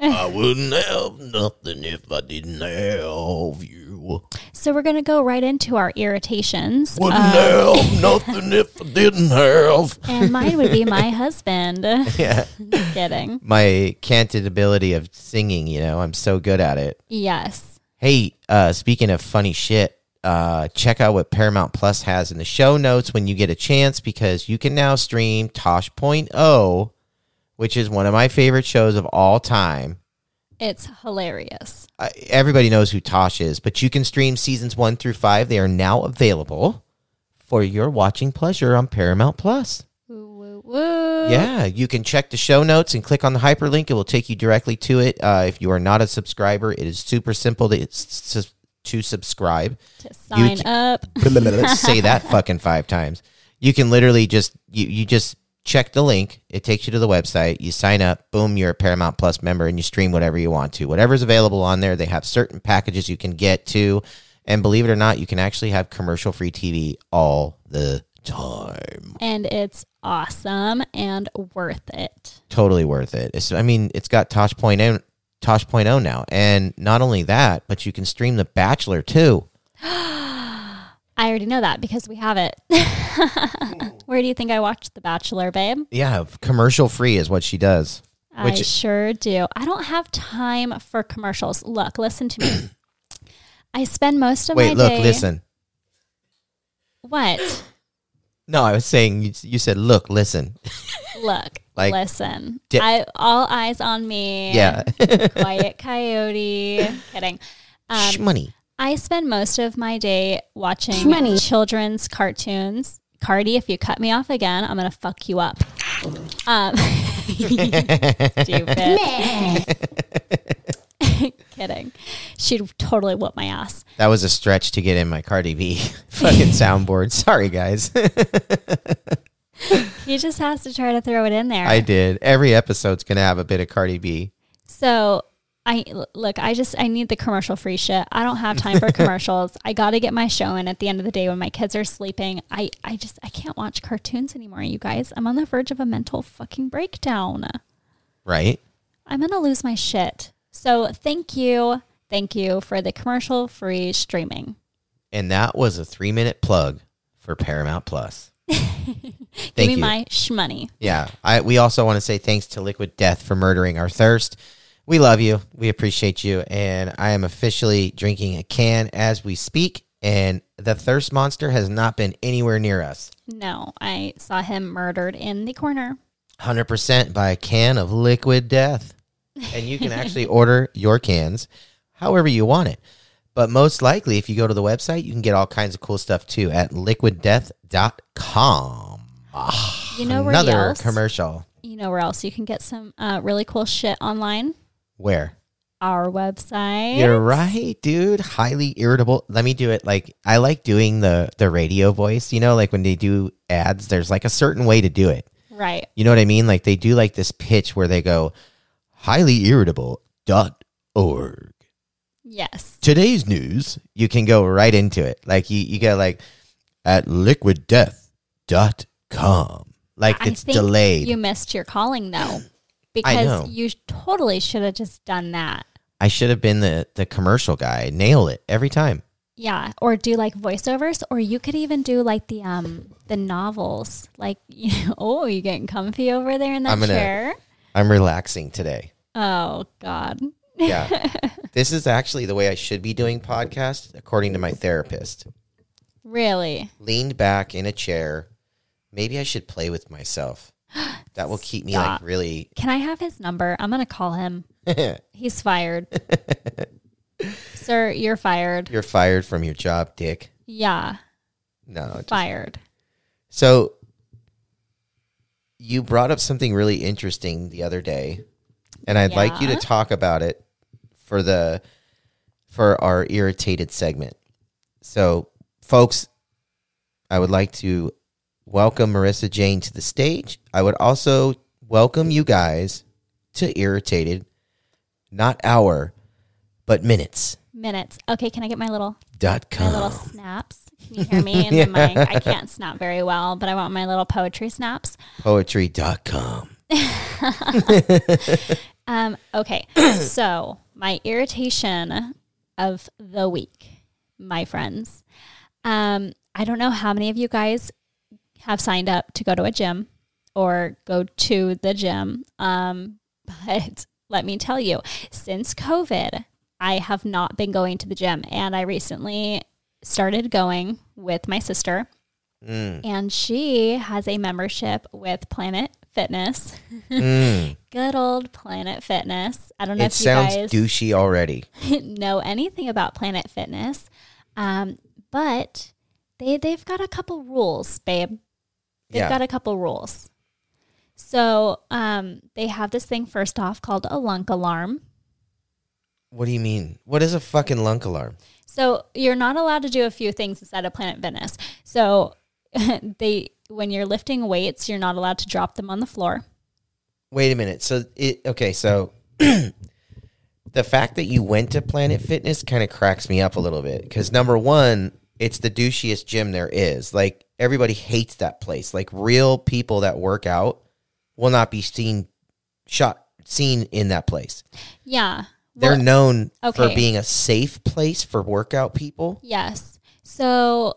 [SPEAKER 2] I wouldn't have nothing if I didn't have you.
[SPEAKER 4] you.
[SPEAKER 5] So we're gonna go right into our irritations.
[SPEAKER 2] Wouldn't
[SPEAKER 5] Um,
[SPEAKER 2] have nothing if I didn't have.
[SPEAKER 5] and mine would be my husband.
[SPEAKER 4] Yeah.
[SPEAKER 5] Kidding.
[SPEAKER 4] My canted ability of singing, you know, I'm so good at it.
[SPEAKER 5] Yes.
[SPEAKER 4] Hey, uh, speaking of funny shit, uh, check out what Paramount Plus has in the show notes when you get a chance because you can now stream Tosh.0, which is one of my favorite shows of all time.
[SPEAKER 5] It's hilarious.
[SPEAKER 4] I, everybody knows who Tosh is, but you can stream seasons one through five. They are now available for your watching pleasure on Paramount Plus.
[SPEAKER 5] Woo, woo, woo.
[SPEAKER 4] Yeah, you can check the show notes and click on the hyperlink. It will take you directly to it. Uh, if you are not a subscriber, it is super simple to, to subscribe.
[SPEAKER 5] To sign
[SPEAKER 4] can-
[SPEAKER 5] up.
[SPEAKER 4] Say that fucking five times. You can literally just you, you just check the link. It takes you to the website. You sign up. Boom, you're a Paramount Plus member, and you stream whatever you want to. Whatever's available on there. They have certain packages you can get to, and believe it or not, you can actually have commercial free TV all the time.
[SPEAKER 5] And it's awesome and worth it.
[SPEAKER 4] totally worth it. It's, I mean, it's got Tosh Point Tosh Point oh now, and not only that, but you can stream The Bachelor too.
[SPEAKER 5] I already know that because we have it. Where do you think I watched The Bachelor, babe?
[SPEAKER 4] Yeah, commercial free is what she does.
[SPEAKER 5] I
[SPEAKER 4] Which-
[SPEAKER 5] sure do. I don't have time for commercials. Look, listen to me. I spend most of my
[SPEAKER 4] Wait,
[SPEAKER 5] my
[SPEAKER 4] look,
[SPEAKER 5] day.
[SPEAKER 4] listen.
[SPEAKER 5] What?
[SPEAKER 4] No, I was saying you, you said look, listen.
[SPEAKER 5] Look,
[SPEAKER 4] Like,
[SPEAKER 5] listen.
[SPEAKER 4] di-
[SPEAKER 5] I all eyes on me.
[SPEAKER 4] Yeah,
[SPEAKER 5] Quiet coyote. Kidding. Um,
[SPEAKER 4] money.
[SPEAKER 5] I spend most of my day watching
[SPEAKER 1] Shmoney.
[SPEAKER 5] children's cartoons. Cardi, if you cut me off again, I'm gonna fuck you up. Um, stupid. Kidding. She'd totally whoop my ass.
[SPEAKER 4] That was a stretch to get in my Cardi B fucking soundboard. Sorry, guys.
[SPEAKER 5] He just has to try to throw it in there.
[SPEAKER 4] I did. Every episode's gonna have a bit of Cardi B.
[SPEAKER 5] So I look, I just I need the commercial free shit. I don't have time for commercials. I got to get my show in at the end of the day when my kids are sleeping. I I just I can't watch cartoons anymore, you guys. I'm on the verge of a mental fucking breakdown.
[SPEAKER 4] Right?
[SPEAKER 5] I'm going to lose my shit. So, thank you. Thank you for the commercial free streaming.
[SPEAKER 4] And that was a three minute plug for Paramount Plus.
[SPEAKER 5] Give
[SPEAKER 4] Thank
[SPEAKER 5] me
[SPEAKER 4] you.
[SPEAKER 5] my shmoney.
[SPEAKER 4] Yeah. I we also want to say thanks to Liquid Death for murdering our thirst. We love you. We appreciate you. And I am officially drinking a can as we speak. And the thirst monster has not been anywhere near us.
[SPEAKER 5] No, I saw him murdered in the corner.
[SPEAKER 4] 100% by a can of Liquid Death. And you can actually order your cans however you want it. But most likely, if you go to the website, you can get all kinds of cool stuff too at liquiddeath.com.
[SPEAKER 5] You know where
[SPEAKER 4] Another
[SPEAKER 5] else?
[SPEAKER 4] commercial.
[SPEAKER 5] you know where else you can get some uh, really cool shit online?
[SPEAKER 4] Where?
[SPEAKER 5] Our website.
[SPEAKER 4] You're right, dude. Highly irritable. Let me do it. Like I like doing the the radio voice. You know, like when they do ads, there's like a certain way to do it.
[SPEAKER 5] right.
[SPEAKER 4] You know what I mean? Like they do like this pitch where they go highly irritable dot org.
[SPEAKER 5] Yes.
[SPEAKER 4] Today's news, you can go right into it. Like you you go like at liquiddeath.com. Like
[SPEAKER 5] I
[SPEAKER 4] it's delayed.
[SPEAKER 5] You missed your calling though, because you totally should have just done that.
[SPEAKER 4] I should have been the the commercial guy. Nail it every time.
[SPEAKER 5] Yeah, or do like voiceovers, or you could even do like the um the novels. Like, you know, oh, you getting comfy over there in that
[SPEAKER 4] I'm gonna-
[SPEAKER 5] chair?
[SPEAKER 4] I'm relaxing today.
[SPEAKER 5] Oh God.
[SPEAKER 4] Yeah. this is actually the way I should be doing podcasts, according to my therapist.
[SPEAKER 5] Really?
[SPEAKER 4] Leaned back in a chair. Maybe I should play with myself. That will keep me
[SPEAKER 5] Stop.
[SPEAKER 4] like really.
[SPEAKER 5] Can I have his number? I'm gonna call him. He's fired. Sir, you're fired.
[SPEAKER 4] You're fired from your job, Dick.
[SPEAKER 5] Yeah,
[SPEAKER 4] No. just-
[SPEAKER 5] fired.
[SPEAKER 4] So you brought up something really interesting the other day, and I'd like you to talk about it for the for our irritated segment. So, folks, I would like to welcome Marissa Jane to the stage. I would also welcome you guys to irritated, not hour, but minutes.
[SPEAKER 5] Minutes. Okay, can I get my little
[SPEAKER 4] Dot
[SPEAKER 5] my little snaps? Can you hear me in the mic? I can't snap very well, but I want my little poetry snaps.
[SPEAKER 4] Poetry.com.
[SPEAKER 5] Um, okay, so my irritation of the week my friends. Um, I don't know how many of you guys have signed up to go to a gym or go to the gym. Um, but let me tell you, since COVID, I have not been going to the gym. And I recently started going with my sister,
[SPEAKER 4] Mm.
[SPEAKER 5] and she has a membership with Planet Fitness.
[SPEAKER 4] Mm.
[SPEAKER 5] Good old Planet Fitness. I don't know
[SPEAKER 4] It
[SPEAKER 5] if you
[SPEAKER 4] sounds
[SPEAKER 5] guys
[SPEAKER 4] douchey already.
[SPEAKER 5] know anything about Planet Fitness, um, but they they've got a couple rules, babe. They've
[SPEAKER 4] Yeah.
[SPEAKER 5] got a couple rules. So um, they have this thing first off called a lunk alarm.
[SPEAKER 4] What do you mean? What is a fucking lunk alarm?
[SPEAKER 5] So you're not allowed to do a few things inside of Planet Fitness. So they when you're lifting weights, you're not allowed to drop them on the floor.
[SPEAKER 4] Wait a minute. So it okay, so the fact that you went to Planet Fitness kind of cracks me up a little bit cuz number 1, it's the douchiest gym there is. Like everybody hates that place. Like real people that work out will not be seen shot seen in that place.
[SPEAKER 5] Yeah.
[SPEAKER 4] They're
[SPEAKER 5] Well,
[SPEAKER 4] known for being a safe place for workout people.
[SPEAKER 5] Yes. So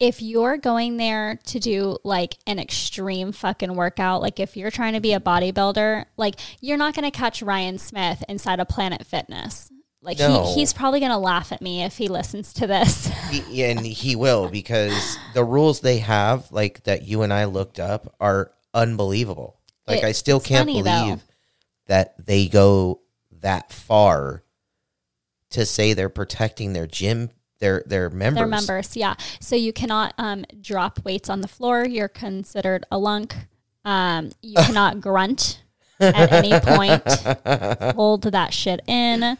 [SPEAKER 5] if you're going there to do like an extreme fucking workout, like if you're trying to be a bodybuilder, like you're not going to catch Ryan Smith inside of Planet Fitness. Like
[SPEAKER 4] No.
[SPEAKER 5] he, he's probably going to laugh at me if he listens to this.
[SPEAKER 4] He, and he will because the rules they have, like that you and I looked up, are unbelievable. Like
[SPEAKER 5] It-
[SPEAKER 4] I still can't
[SPEAKER 5] funny,
[SPEAKER 4] believe
[SPEAKER 5] though.
[SPEAKER 4] that they go that far to say they're protecting their gym, their their members.
[SPEAKER 5] They're members, yeah. So you cannot um, drop weights on the floor. You're considered a lunk. Um, you cannot grunt at any point. Hold that shit in.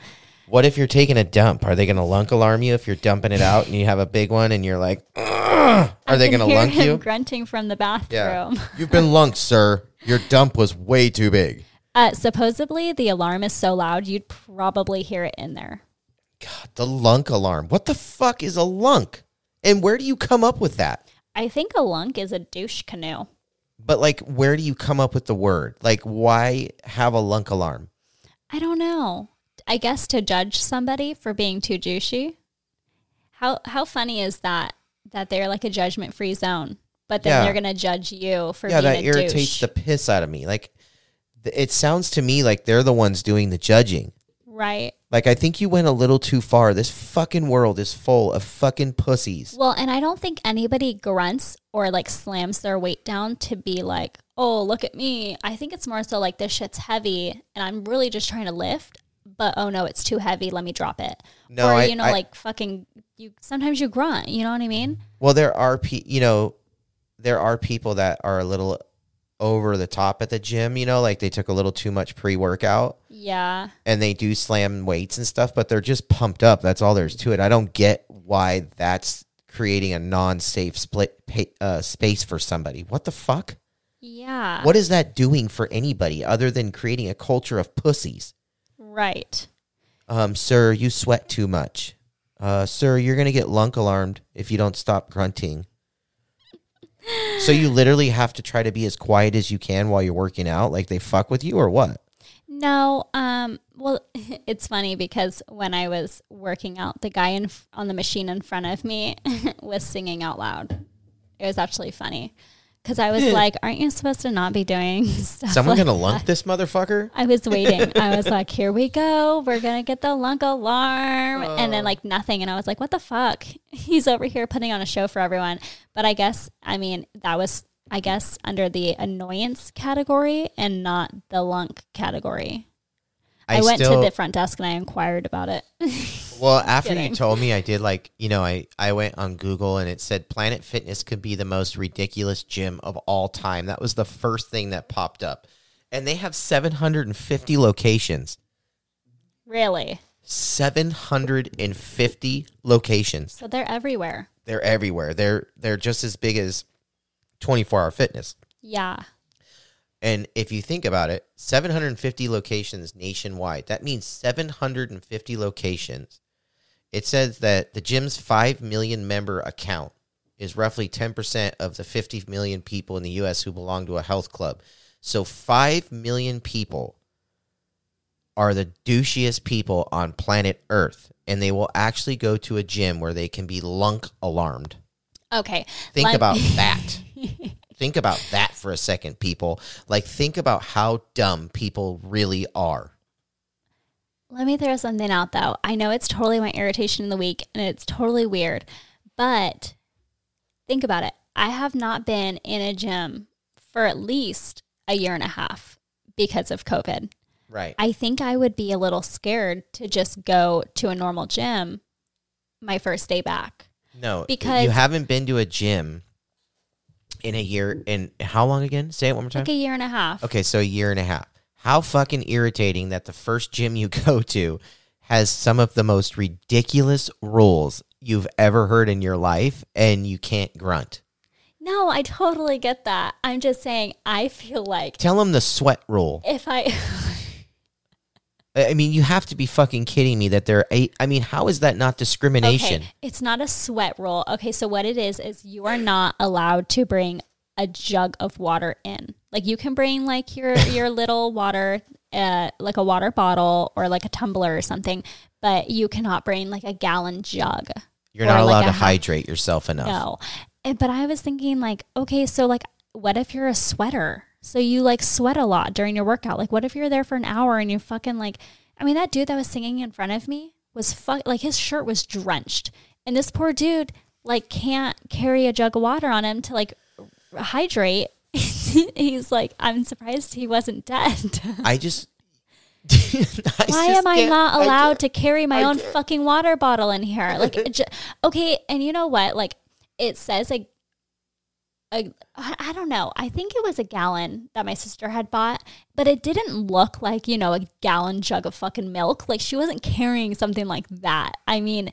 [SPEAKER 4] What if you're taking a dump? Are they going to lunk alarm you if you're dumping it out and you have a big one and you're like, "Ugh." are they going to lunk
[SPEAKER 5] him
[SPEAKER 4] you?
[SPEAKER 5] grunting from the bathroom. Yeah.
[SPEAKER 4] You've been lunked, sir. Your dump was way too big.
[SPEAKER 5] Uh, supposedly, the alarm is so loud you'd probably hear it in there.
[SPEAKER 4] The lunk alarm. What the fuck is a lunk? And where do you come up with that?
[SPEAKER 5] I think a lunk is a douche canoe.
[SPEAKER 4] But like, where do you come up with the word? Like, why have a lunk alarm?
[SPEAKER 5] I don't know. I guess to judge somebody for being too douchey. How how funny is that? That they're like a judgment free zone, but then
[SPEAKER 4] Yeah.
[SPEAKER 5] they're gonna judge you for
[SPEAKER 4] yeah,
[SPEAKER 5] being
[SPEAKER 4] that
[SPEAKER 5] a
[SPEAKER 4] irritates
[SPEAKER 5] douche.
[SPEAKER 4] the piss out of me. Like, th- it sounds to me like they're the ones doing the judging.
[SPEAKER 5] right.
[SPEAKER 4] Like, I think you went a little too far. This fucking world is full of fucking pussies.
[SPEAKER 5] Well, and I don't think anybody grunts or like slams their weight down to be like, oh, look at me. I think it's more so like this shit's heavy and I'm really just trying to lift, but oh no, it's too heavy. Let me drop it.
[SPEAKER 4] No,
[SPEAKER 5] or,
[SPEAKER 4] I-
[SPEAKER 5] you know,
[SPEAKER 4] I-
[SPEAKER 5] like fucking, you sometimes you grunt, you know what I mean?
[SPEAKER 4] Well, there are pe- you know, there are people that are a little over the top at the gym. You know, like they took a little too much pre workout.
[SPEAKER 5] Yeah.
[SPEAKER 4] and they do slam weights and stuff, but they're just pumped up. That's all there's to it. I don't get why that's creating a non-safe split pa- uh, space for somebody. What the fuck?
[SPEAKER 5] Yeah.
[SPEAKER 4] What is that doing for anybody other than creating a culture of pussies?
[SPEAKER 5] Right.
[SPEAKER 4] Um, sir, you sweat too much. Uh, sir, you're gonna get lunk alarmed if you don't stop grunting. so you literally have to try to be as quiet as you can while you're working out. Like they fuck with you or what?
[SPEAKER 5] No, um, well, it's funny because when I was working out, the guy in on the machine in front of me was singing out loud. It was actually funny because I was like, "Aren't you supposed to not be doing stuff?"
[SPEAKER 4] Someone
[SPEAKER 5] like
[SPEAKER 4] gonna lunk this motherfucker?
[SPEAKER 5] I was waiting. I was like, "Here we go. We're gonna get the lunk alarm," and then oh. like nothing. And I was like, "What the fuck?" He's over here putting on a show for everyone. But I guess, I mean, that was, I guess, under the annoyance category and not the lunk category. I, went to the front desk and I inquired about it.
[SPEAKER 4] Well, after you told me, I did like you know I I went on Google and it said Planet Fitness could be the most ridiculous gym of all time. That was the first thing that popped up, and they have 750 locations.
[SPEAKER 5] really?
[SPEAKER 4] 750 locations.
[SPEAKER 5] So they're everywhere.
[SPEAKER 4] They're everywhere. They're they're just as big as 24 Hour Fitness.
[SPEAKER 5] Yeah.
[SPEAKER 4] And if you think about it, 750 locations nationwide. That means 750 locations. It says that the gym's 5 million member account is roughly 10% of the 50 million people in the US who belong to a health club. So 5 million people are the douchiest people on planet Earth, and they will actually go to a gym where they can be lunk alarmed.
[SPEAKER 5] Okay.
[SPEAKER 4] Think
[SPEAKER 5] let-
[SPEAKER 4] about that. think about that for a second, people. Like, think about how dumb people really are.
[SPEAKER 5] Let me throw something out though. I know it's totally my irritation in the week and it's totally weird, but think about it. I have not been in a gym for at least a year and a half because of COVID.
[SPEAKER 4] Right.
[SPEAKER 5] I think I would be a little scared to just go to a normal gym my first day back.
[SPEAKER 4] No,
[SPEAKER 5] Because-
[SPEAKER 4] you haven't been to a gym in a year. In how long again? Say it one more time.
[SPEAKER 5] Like a year and a half.
[SPEAKER 4] Okay, so a year and a half. How fucking irritating that the first gym you go to has some of the most ridiculous rules you've ever heard in your life, and you can't grunt.
[SPEAKER 5] No, I totally get that. I'm just saying, I feel like
[SPEAKER 4] Tell them the sweat rule.
[SPEAKER 5] if I.
[SPEAKER 4] I mean, you have to be fucking kidding me that there. Are, I mean, how is that not discrimination?
[SPEAKER 5] Okay, it's not a sweat roll. Okay, so what it is is you are not allowed to bring a jug of water in. Like you can bring like your your little water, uh, like a water bottle or like a tumbler or something, but you cannot bring like a gallon jug.
[SPEAKER 4] You're not allowed
[SPEAKER 5] a
[SPEAKER 4] to hydrate yourself enough.
[SPEAKER 5] No, And- but I was thinking like, okay, so like, what if you're a sweater? So you like sweat a lot during your workout. Like, what if you're there for an hour and you're fucking like, I mean, that dude that was singing in front of me was fuck, like his shirt was drenched, and this poor dude like can't carry a jug of water on him to like hydrate. He's like, I'm surprised he wasn't dead.
[SPEAKER 4] I just. I
[SPEAKER 5] Why am I not
[SPEAKER 4] I
[SPEAKER 5] allowed to carry my
[SPEAKER 4] I
[SPEAKER 5] own
[SPEAKER 4] can't.
[SPEAKER 5] fucking water bottle in here? Like, okay, and you know what? Like, it says a, a, I I don't know. I think it was a gallon that my sister had bought, but it didn't look like you know a gallon jug of fucking milk. Like she wasn't carrying something like that. I mean.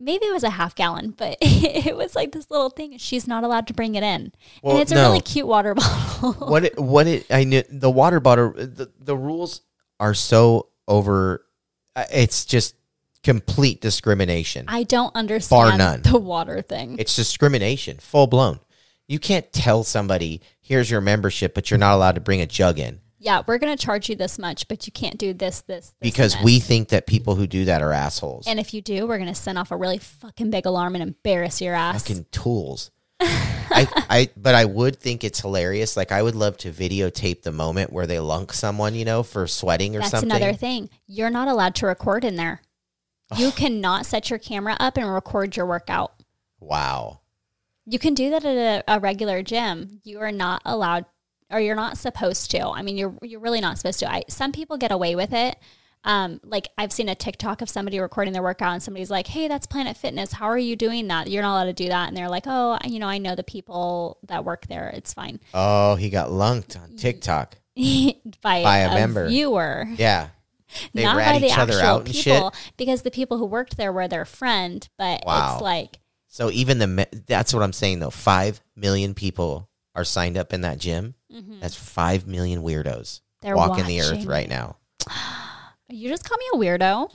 [SPEAKER 5] Maybe it was a half gallon, but it was like this little thing. She's not allowed to bring it in,
[SPEAKER 4] Well,
[SPEAKER 5] and it's a
[SPEAKER 4] no.
[SPEAKER 5] really cute water bottle.
[SPEAKER 4] what it, what it I knew the water bottle the, the rules are so over uh, it's just complete discrimination.
[SPEAKER 5] I don't understand Bar
[SPEAKER 4] none.
[SPEAKER 5] the water thing.
[SPEAKER 4] it's discrimination full blown. You can't tell somebody here's your membership but you're not allowed to bring a jug in
[SPEAKER 5] yeah, we're gonna charge you this much, but you can't do this, this, this
[SPEAKER 4] because we think that people who do that are assholes.
[SPEAKER 5] And if you do, we're gonna send off a really fucking big alarm and embarrass your ass.
[SPEAKER 4] fucking tools. I, I, but I would think it's hilarious. Like I would love to videotape the moment where they lunk someone, you know, for sweating or
[SPEAKER 5] That's
[SPEAKER 4] something.
[SPEAKER 5] That's another thing. You're not allowed to record in there. You cannot set your camera up and record your workout.
[SPEAKER 4] Wow.
[SPEAKER 5] You can do that at a, a regular gym. You are not allowed, or you're not supposed to. I mean, you're you're really not supposed to. I, some people get away with it. Um, like I've seen a TikTok of somebody recording their workout, and somebody's like, "Hey, that's Planet Fitness. How are you doing that? You're not allowed to do that." And they're like, "Oh, you know, I know the people that work there. It's fine."
[SPEAKER 4] Oh, he got lunked on TikTok.
[SPEAKER 5] by,
[SPEAKER 4] By a member.
[SPEAKER 5] viewer,
[SPEAKER 4] Yeah. They
[SPEAKER 5] not
[SPEAKER 4] rat
[SPEAKER 5] by the
[SPEAKER 4] other
[SPEAKER 5] actual
[SPEAKER 4] out and
[SPEAKER 5] people,
[SPEAKER 4] shit.
[SPEAKER 5] because the people who worked there were their friend. But
[SPEAKER 4] Wow.
[SPEAKER 5] it's like,
[SPEAKER 4] So even the that's what I'm saying though. Five million people are signed up in that gym. That's five million weirdos
[SPEAKER 5] Mm-hmm. They're
[SPEAKER 4] walking the earth right now.
[SPEAKER 5] you just call me a weirdo.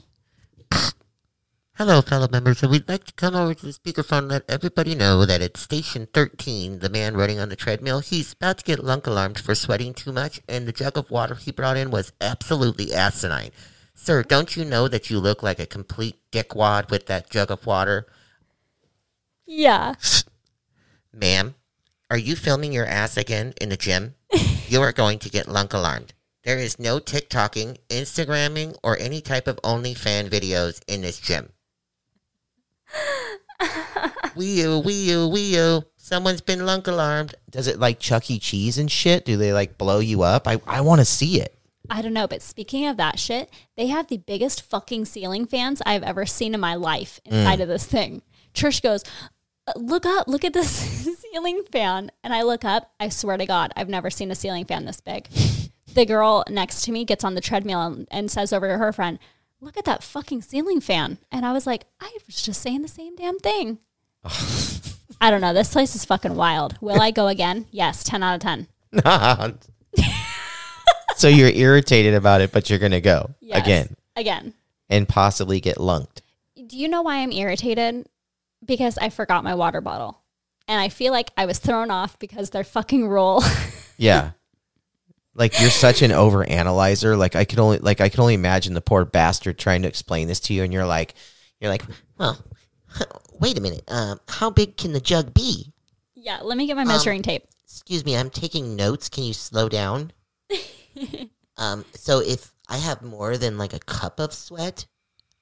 [SPEAKER 8] Hello, fellow members. So we'd like to come over to the speakerphone and let everybody know that at station 13, the man running on the treadmill, he's about to get lunk alarmed for sweating too much, and the jug of water he brought in was absolutely asinine. Sir, don't you know that you look like a complete dickwad with that jug of water?
[SPEAKER 5] Yeah.
[SPEAKER 8] Ma'am, are you filming your ass again in the gym? you are going to get lunk alarmed. There is no TikToking, Instagramming, or any type of OnlyFan videos in this gym. wee you, wee you, wee you. Someone's been lunk alarmed.
[SPEAKER 4] Does it like Chuck E. Cheese and shit? Do they like blow you up? I, I want to see it.
[SPEAKER 5] I don't know, but speaking of that shit, they have the biggest fucking ceiling fans I've ever seen in my life inside of this thing. Trish goes, "Uh, Look up, look at this ceiling fan. And I look up, I swear to God, I've never seen a ceiling fan this big. The girl next to me gets on the treadmill and, and says over to her friend, Look at that fucking ceiling fan. And I was like, I was just saying the same damn thing. I don't know. This place is fucking wild. Will I go again? Yes, 10 out of 10.
[SPEAKER 4] so you're irritated about it, but you're gonna go
[SPEAKER 5] Yes.
[SPEAKER 4] again
[SPEAKER 5] Again.
[SPEAKER 4] and possibly get lunked.
[SPEAKER 5] Do you know why I'm irritated? Because I forgot my water bottle. And I feel like I was thrown off because their fucking rule.
[SPEAKER 4] Yeah. like you're such an overanalyzer. Like I can only like I can only imagine the poor bastard trying to explain this to you, and you're like, you're like,
[SPEAKER 8] Well, wait a minute. Um, how big can the jug be?
[SPEAKER 5] Yeah, let me get my measuring tape.
[SPEAKER 8] Excuse me, I'm taking notes. Can you slow down? um, so if I have more than like a cup of sweat,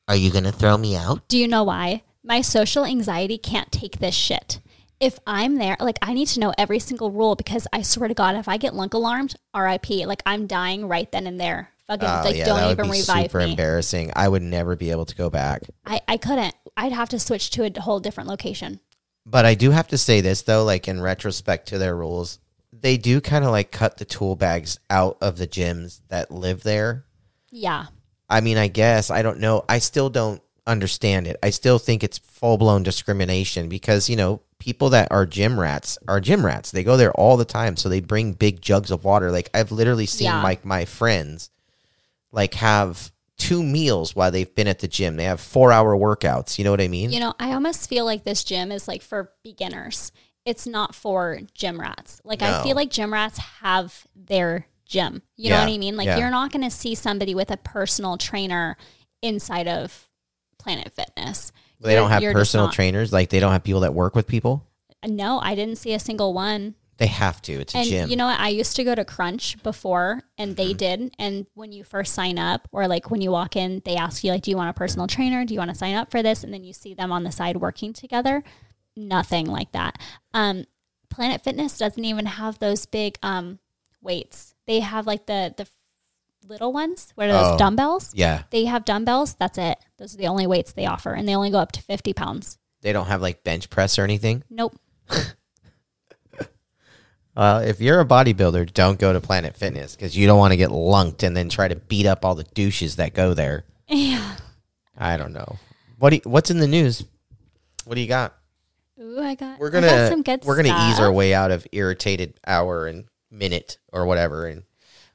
[SPEAKER 8] are you gonna throw me out?
[SPEAKER 5] Do you know why? My social anxiety can't take this shit. If I'm there, like I need to know every single rule because I swear to God, if I get lunk alarmed, RIP, like I'm dying right then and there. Fucking
[SPEAKER 4] oh
[SPEAKER 5] like
[SPEAKER 4] yeah,
[SPEAKER 5] don't even revive
[SPEAKER 4] super
[SPEAKER 5] me.
[SPEAKER 4] embarrassing. I would never be able to go back.
[SPEAKER 5] I, I couldn't. I'd have to switch to a whole different location.
[SPEAKER 4] But I do have to say this though, like in retrospect to their rules, they do kind of like cut the tool bags out of the gyms that live there.
[SPEAKER 5] Yeah.
[SPEAKER 4] I mean, I guess I don't know. I still don't understand it. I still think it's full blown discrimination because you know people that are gym rats are gym rats. They go there all the time, so they bring big jugs of water. Like I've literally seen
[SPEAKER 5] Yeah.
[SPEAKER 4] like my friends like have two meals while they've been at the gym. They have four hour workouts. You know what I mean?
[SPEAKER 5] You know, I almost feel like this gym is like for beginners. It's not for gym rats. Like I feel like gym rats have their gym. You know what I mean? Like
[SPEAKER 4] yeah.
[SPEAKER 5] you're not going to see somebody with a personal trainer inside of Planet Fitness.
[SPEAKER 4] they
[SPEAKER 5] You're-
[SPEAKER 4] don't have personal trainers. Like they don't have people that work with people.
[SPEAKER 5] No, I didn't see a single one.
[SPEAKER 4] They have to. It's a
[SPEAKER 5] And
[SPEAKER 4] gym.
[SPEAKER 5] you know what? I used to go to Crunch before, and they
[SPEAKER 4] Mm-hmm.
[SPEAKER 5] did. And when you first sign up, or like when you walk in, they ask you like, "Do you want a personal trainer? Do you want to sign up for this?" And then you see them on the side working together. Nothing like that. Um, Planet Fitness doesn't even have those big um, weights. They have like the the little ones. What are those
[SPEAKER 4] Oh.
[SPEAKER 5] dumbbells?
[SPEAKER 4] yeah,
[SPEAKER 5] They have dumbbells. That's it. Those are the only weights they offer, and they only go up to fifty pounds.
[SPEAKER 4] they don't have like bench press or anything.
[SPEAKER 5] Nope.
[SPEAKER 4] Well, if you're a bodybuilder, don't go to Planet Fitness because you don't want to get lunked and then try to beat up all the douches that go there.
[SPEAKER 5] Yeah.
[SPEAKER 4] I don't know. What do you, what's in the news? What do you got?
[SPEAKER 5] Ooh, I got.
[SPEAKER 4] We're
[SPEAKER 5] I got
[SPEAKER 4] gonna
[SPEAKER 5] some good
[SPEAKER 4] we're gonna ease
[SPEAKER 5] stuff.
[SPEAKER 4] our way out of irritated hour and minute or whatever, and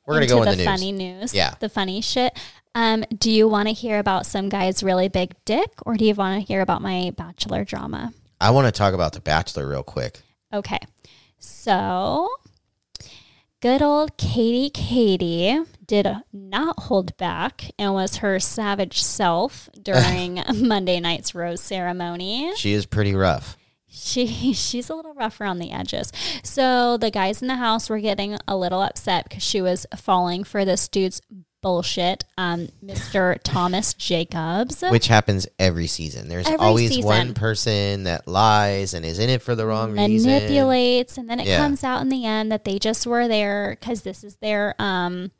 [SPEAKER 4] we're gonna
[SPEAKER 5] into
[SPEAKER 4] go in
[SPEAKER 5] the,
[SPEAKER 4] the, news.
[SPEAKER 5] funny news.
[SPEAKER 4] Yeah.
[SPEAKER 5] the funny shit. Um, do you want to hear about some guy's really big dick, or do you want to hear about my bachelor drama?
[SPEAKER 4] I want to talk about The Bachelor real quick.
[SPEAKER 5] Okay, so good old Katie Katie did not hold back and was her savage self during Monday night's rose ceremony.
[SPEAKER 4] She is pretty rough.
[SPEAKER 5] She she's a little rough around the edges. So the guys in the house were getting a little upset because she was falling for this dude's bullshit, um, Mr. Thomas Jacobs.
[SPEAKER 4] which happens every season. There's
[SPEAKER 5] Every
[SPEAKER 4] always
[SPEAKER 5] season.
[SPEAKER 4] one person that lies and is in it for the wrong reason.
[SPEAKER 5] manipulates, and then it
[SPEAKER 4] Yeah.
[SPEAKER 5] comes out in the end that they just were there because this is their um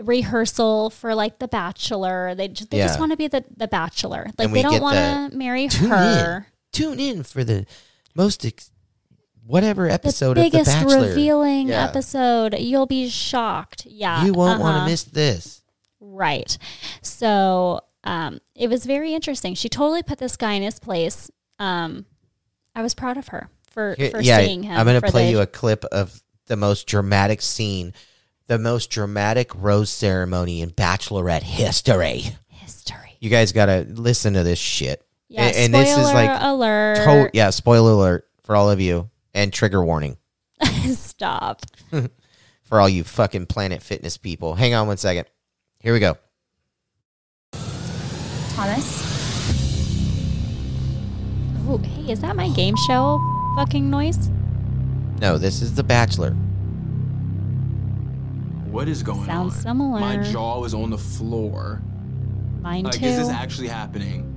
[SPEAKER 5] rehearsal for like the bachelor. They just, they
[SPEAKER 4] Yeah.
[SPEAKER 5] just want to be the the bachelor. Like they don't want to marry her.
[SPEAKER 4] In. Tune in for the most ex- whatever episode
[SPEAKER 5] the
[SPEAKER 4] of The
[SPEAKER 5] biggest
[SPEAKER 4] Bachelor.
[SPEAKER 5] revealing
[SPEAKER 4] Yeah.
[SPEAKER 5] episode. You'll be shocked. Yeah,
[SPEAKER 4] You won't want
[SPEAKER 5] uh-huh.
[SPEAKER 4] to miss this.
[SPEAKER 5] Right. So um, it was very interesting. She totally put this guy in his place. Um, I was proud of her for,
[SPEAKER 4] Here-
[SPEAKER 5] for
[SPEAKER 4] yeah,
[SPEAKER 5] seeing him.
[SPEAKER 4] I'm going to play
[SPEAKER 5] the-
[SPEAKER 4] you a clip of the most dramatic scene, the most dramatic rose ceremony in Bachelorette history.
[SPEAKER 5] history.
[SPEAKER 4] You guys got to listen to this shit.
[SPEAKER 5] Yeah,
[SPEAKER 4] and, and this is like
[SPEAKER 5] alert.
[SPEAKER 4] to- yeah, spoiler alert for all of you and trigger warning
[SPEAKER 5] Stop.
[SPEAKER 4] for all you fucking Planet Fitness people. Hang on one second. Here we go.
[SPEAKER 9] Thomas,
[SPEAKER 5] Oh, hey, is that my game show fucking noise?
[SPEAKER 4] No, this is The Bachelor.
[SPEAKER 10] What is going
[SPEAKER 5] Sounds
[SPEAKER 10] on?
[SPEAKER 5] similar.
[SPEAKER 10] My jaw is on the floor.
[SPEAKER 5] Mine
[SPEAKER 10] Like,
[SPEAKER 5] too.
[SPEAKER 10] is this actually happening?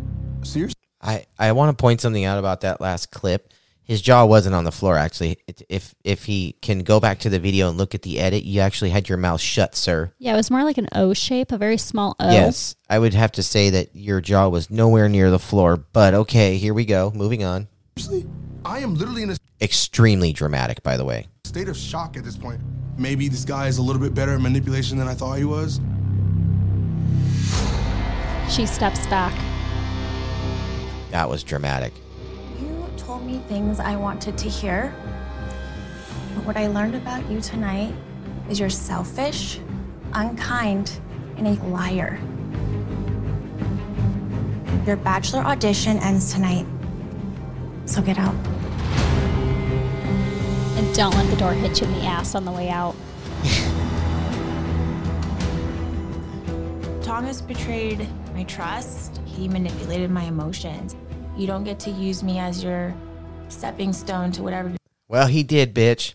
[SPEAKER 10] Seriously?
[SPEAKER 4] I, I want to point something out about that last clip. His jaw wasn't on the floor. Actually, if if he can go back to the video and look at the edit, you actually had your mouth shut, sir.
[SPEAKER 5] yeah, it was more like an O shape, a very small O.
[SPEAKER 4] Yes, I would have to say that your jaw was nowhere near the floor. But okay, here we go. Moving on.
[SPEAKER 11] Seriously? I am literally in a
[SPEAKER 4] Extremely dramatic, by the way.
[SPEAKER 11] state of shock at this point. Maybe this guy is a little bit better at manipulation than I thought he was.
[SPEAKER 5] She steps back.
[SPEAKER 4] That was dramatic.
[SPEAKER 9] you told me things I wanted to hear. But what I learned about you tonight is you're selfish, unkind, and a liar. Your bachelor audition ends tonight. So get out.
[SPEAKER 5] And don't let the door hit you in the ass on the way out.
[SPEAKER 9] Thomas betrayed my trust. He manipulated my emotions. You don't get to use me as your stepping stone to whatever.
[SPEAKER 4] Well, he did, bitch.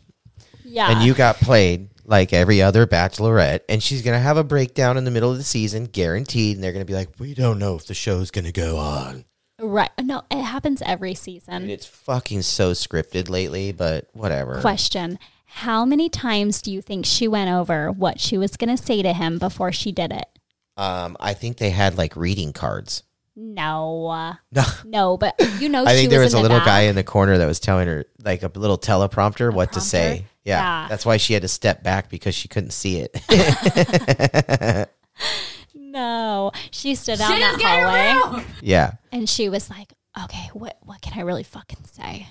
[SPEAKER 5] Yeah.
[SPEAKER 4] And you got played like every other bachelorette, and she's gonna have a breakdown in the middle of the season, guaranteed. And they're gonna be like, "We don't know if the show's gonna go on."
[SPEAKER 5] right. No, it happens every season.
[SPEAKER 4] And it's fucking so scripted lately, but whatever.
[SPEAKER 5] Question How many times do you think she went over what she was going to say to him before she did it?
[SPEAKER 4] Um, I think they had like reading cards.
[SPEAKER 5] No.
[SPEAKER 4] No.
[SPEAKER 5] No, but you know,
[SPEAKER 4] I
[SPEAKER 5] she
[SPEAKER 4] think there was
[SPEAKER 5] in
[SPEAKER 4] a
[SPEAKER 5] the
[SPEAKER 4] little
[SPEAKER 5] back.
[SPEAKER 4] guy in the corner that was telling her like a little teleprompter what to say. Yeah,
[SPEAKER 5] Yeah.
[SPEAKER 4] that's why she had to step back because she couldn't see it.
[SPEAKER 5] No, she stood down that hallway
[SPEAKER 4] yeah,
[SPEAKER 5] and she was like, "Okay, what what can I really fucking say?"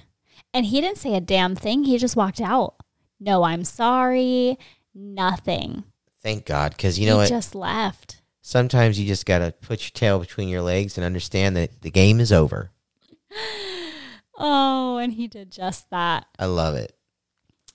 [SPEAKER 5] And he didn't say a damn thing. He just walked out. No, I'm sorry. Nothing.
[SPEAKER 4] thank God, because you know
[SPEAKER 5] he
[SPEAKER 4] what?
[SPEAKER 5] just left.
[SPEAKER 4] Sometimes you just gotta put your tail between your legs and understand that the game is over.
[SPEAKER 5] Oh, and he did just that.
[SPEAKER 4] I love it.